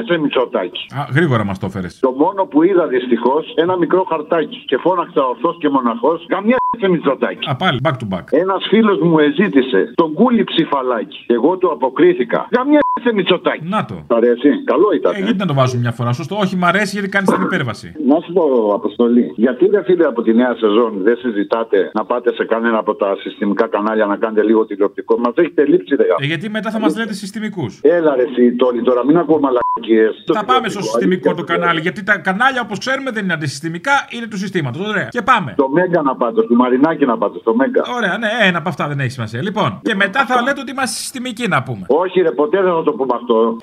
Γαμιέσαι μυτσοτάκι. Α, γρήγορα μας το έφερες. Το μόνο που είδα δυστυχώς, ένα μικρό χαρτάκι. Και φώναξα ορθό και μοναχός. Γαμιέσαι μυτσοτάκι. Α, πάλι, back to back. Ένας φίλος μου εζήτησε τον κούλι ψηφαλάκι. Εγώ του αποκρίθηκα. Γαμιέσαι μυτσοτάκι. Να το. Τ' αρέσει. Καλό ήταν. Ε, γιατί να το βάζουμε μια φορά, σωστό. Όχι, μ' αρέσει γιατί κάνεις την υπέρβαση. Να σου πω, Αποστολή, γιατί δεν φίλε από τη νέα σεζόν δεν συζητάτε να πάτε σε κανένα από τα συστημικά κανάλια να κάνετε λίγο τηλεοπτικό; Μας έχετε λείψει, ρε. Ε, γιατί μετά θα μας λέτε συστημικούς. Έλα, ρε, εσύ, Τόλι, τώρα μην ακούω μαλακίες. Θα πάμε στο συστημικό το κανάλι. Γιατί τα κανάλια, όπως ξέρουμε, δεν είναι αντισυστημικά, είναι του συστήματος. Ωραία. Και πάμε. Το Μέγκα να πάτε, του Μαρινάκη να πάτε, στο Μέγκα. Ωραία, ναι, ένα από αυτά δεν έχει σημασία. Λοιπόν, και μετά θα λέτε ότι είμαστε συστημικοί να πούμε. Όχι, ρε, ποτέ δεν θα το το πούμε αυτό.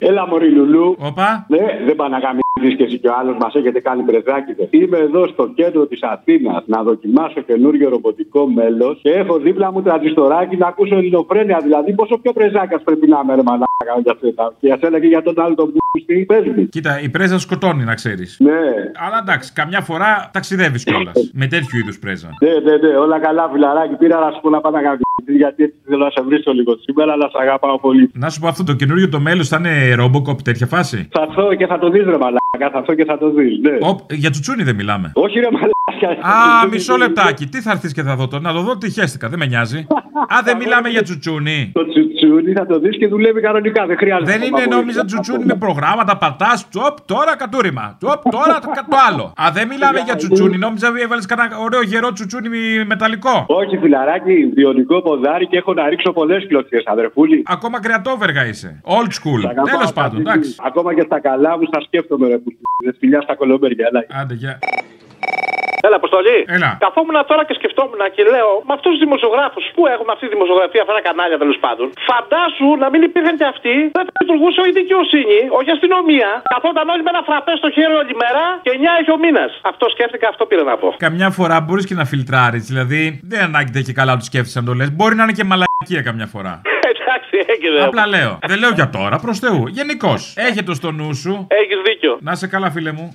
Έλα, Μωρή Λουλού. Όπα. Ναι, δεν πάνε να γαμίσεις και εσύ και ο άλλος μας έχετε κάνει πρεζάκιδε. Είμαι εδώ στο κέντρο της Αθήνας να δοκιμάσω καινούριο ρομποτικό μέλος και έχω δίπλα μου τρανζιστοράκι να ακούσω ελληνοφρένεια. Δηλαδή, πόσο πιο πρεζάκας πρέπει να είμαι, ρε μαλάκα, για αυτά. Και ας έλεγε για τον άλλο τον πούστη, πες μου. Κοίτα, η πρέζα σκοτώνει, να ξέρεις. Ναι. Αλλά εντάξει, καμιά φορά ταξιδεύεις κιόλας. με τέτοιου είδους πρέζα. Ναι, ναι, ναι, όλα καλά, φιλαράκι. Πήρα να σου πω να πάω να γαμίσεις, γιατί έτσι θέλω να σε βρίσκω λίγο σήμερα, αλλά σε αγαπάω πολύ. Να σου πω αυτό, το καινούριο το μέλος θα είναι ρομποκοπ τέτοια φάση; Θα έρθω και θα το δεις, ρε μαλάκα, θα έρθω και θα το δεις. Ναι. Οπ, για τσουτσούνι δεν μιλάμε. Όχι, ρε μαλάκα. Α, μισό λεπτάκι. Τι θα έρθεις και θα δω το. Να το δω τι χαίστηκα, δεν με νοιάζει. Α, δεν μιλάμε για τσουτσούνι. Το τσουτσούνι θα το δεις και δουλεύει κανονικά, δεν χρειάζεται. Δεν είναι νόμιζα τσουτσούνι με προγράμματα, πατάς, τσοπ, τώρα κατούριμα. Τσοπ, τώρα το το άλλο. Α, δεν μιλάμε για τσουτσούνι, νόμιζα έβαλες κανένα ωραίο γερό τσουτσούνι μεταλλικό. Όχι, φιλαράκι, βιονικό ποδάρι και έχω να ρίξω πολλές κλωτσιέ, αδερφούλη. Ακόμα κρεατόβεργα είσαι. Old school. Σ' αγαπάω, Τέλος πάντων, Κασίλη. εντάξει. Ακόμα και στα καλά μου στα σκέφτομαι, ρε που φιλιά στα κολομπέρια. έλα. Άντε, γεια. Έλα, Αποστολή. Έλα. Καθόμουν τώρα και σκεφτόμουν και λέω με αυτού του δημοσιογράφου που έχουμε αυτή τη δημοσιογραφία, αυτά τα κανάλια τέλος πάντων. Φαντάσου να μην υπήρχαν και αυτοί, δεν θα λειτουργούσε όχι η δικαιοσύνη, όχι η αστυνομία. Καθόταν όλοι με ένα φραπέ στο χέρι όλη μέρα και 9 έχει ο μήνας. Αυτό σκέφτηκα, αυτό πήρα να πω. Καμιά φορά μπορείς και να φιλτράρεις. Δηλαδή, δεν ανάγκη και καλά τους σκέφτεσαι να το λες. Μπορεί να είναι και μαλακία καμιά φορά. Εντάξει, έγινε. Απλά λέω. Δεν λέω για τώρα, προς Θεού. Γενικώς. Έχε το στο νου σου. Έχεις δίκιο. Να σε καλά, φίλε μου.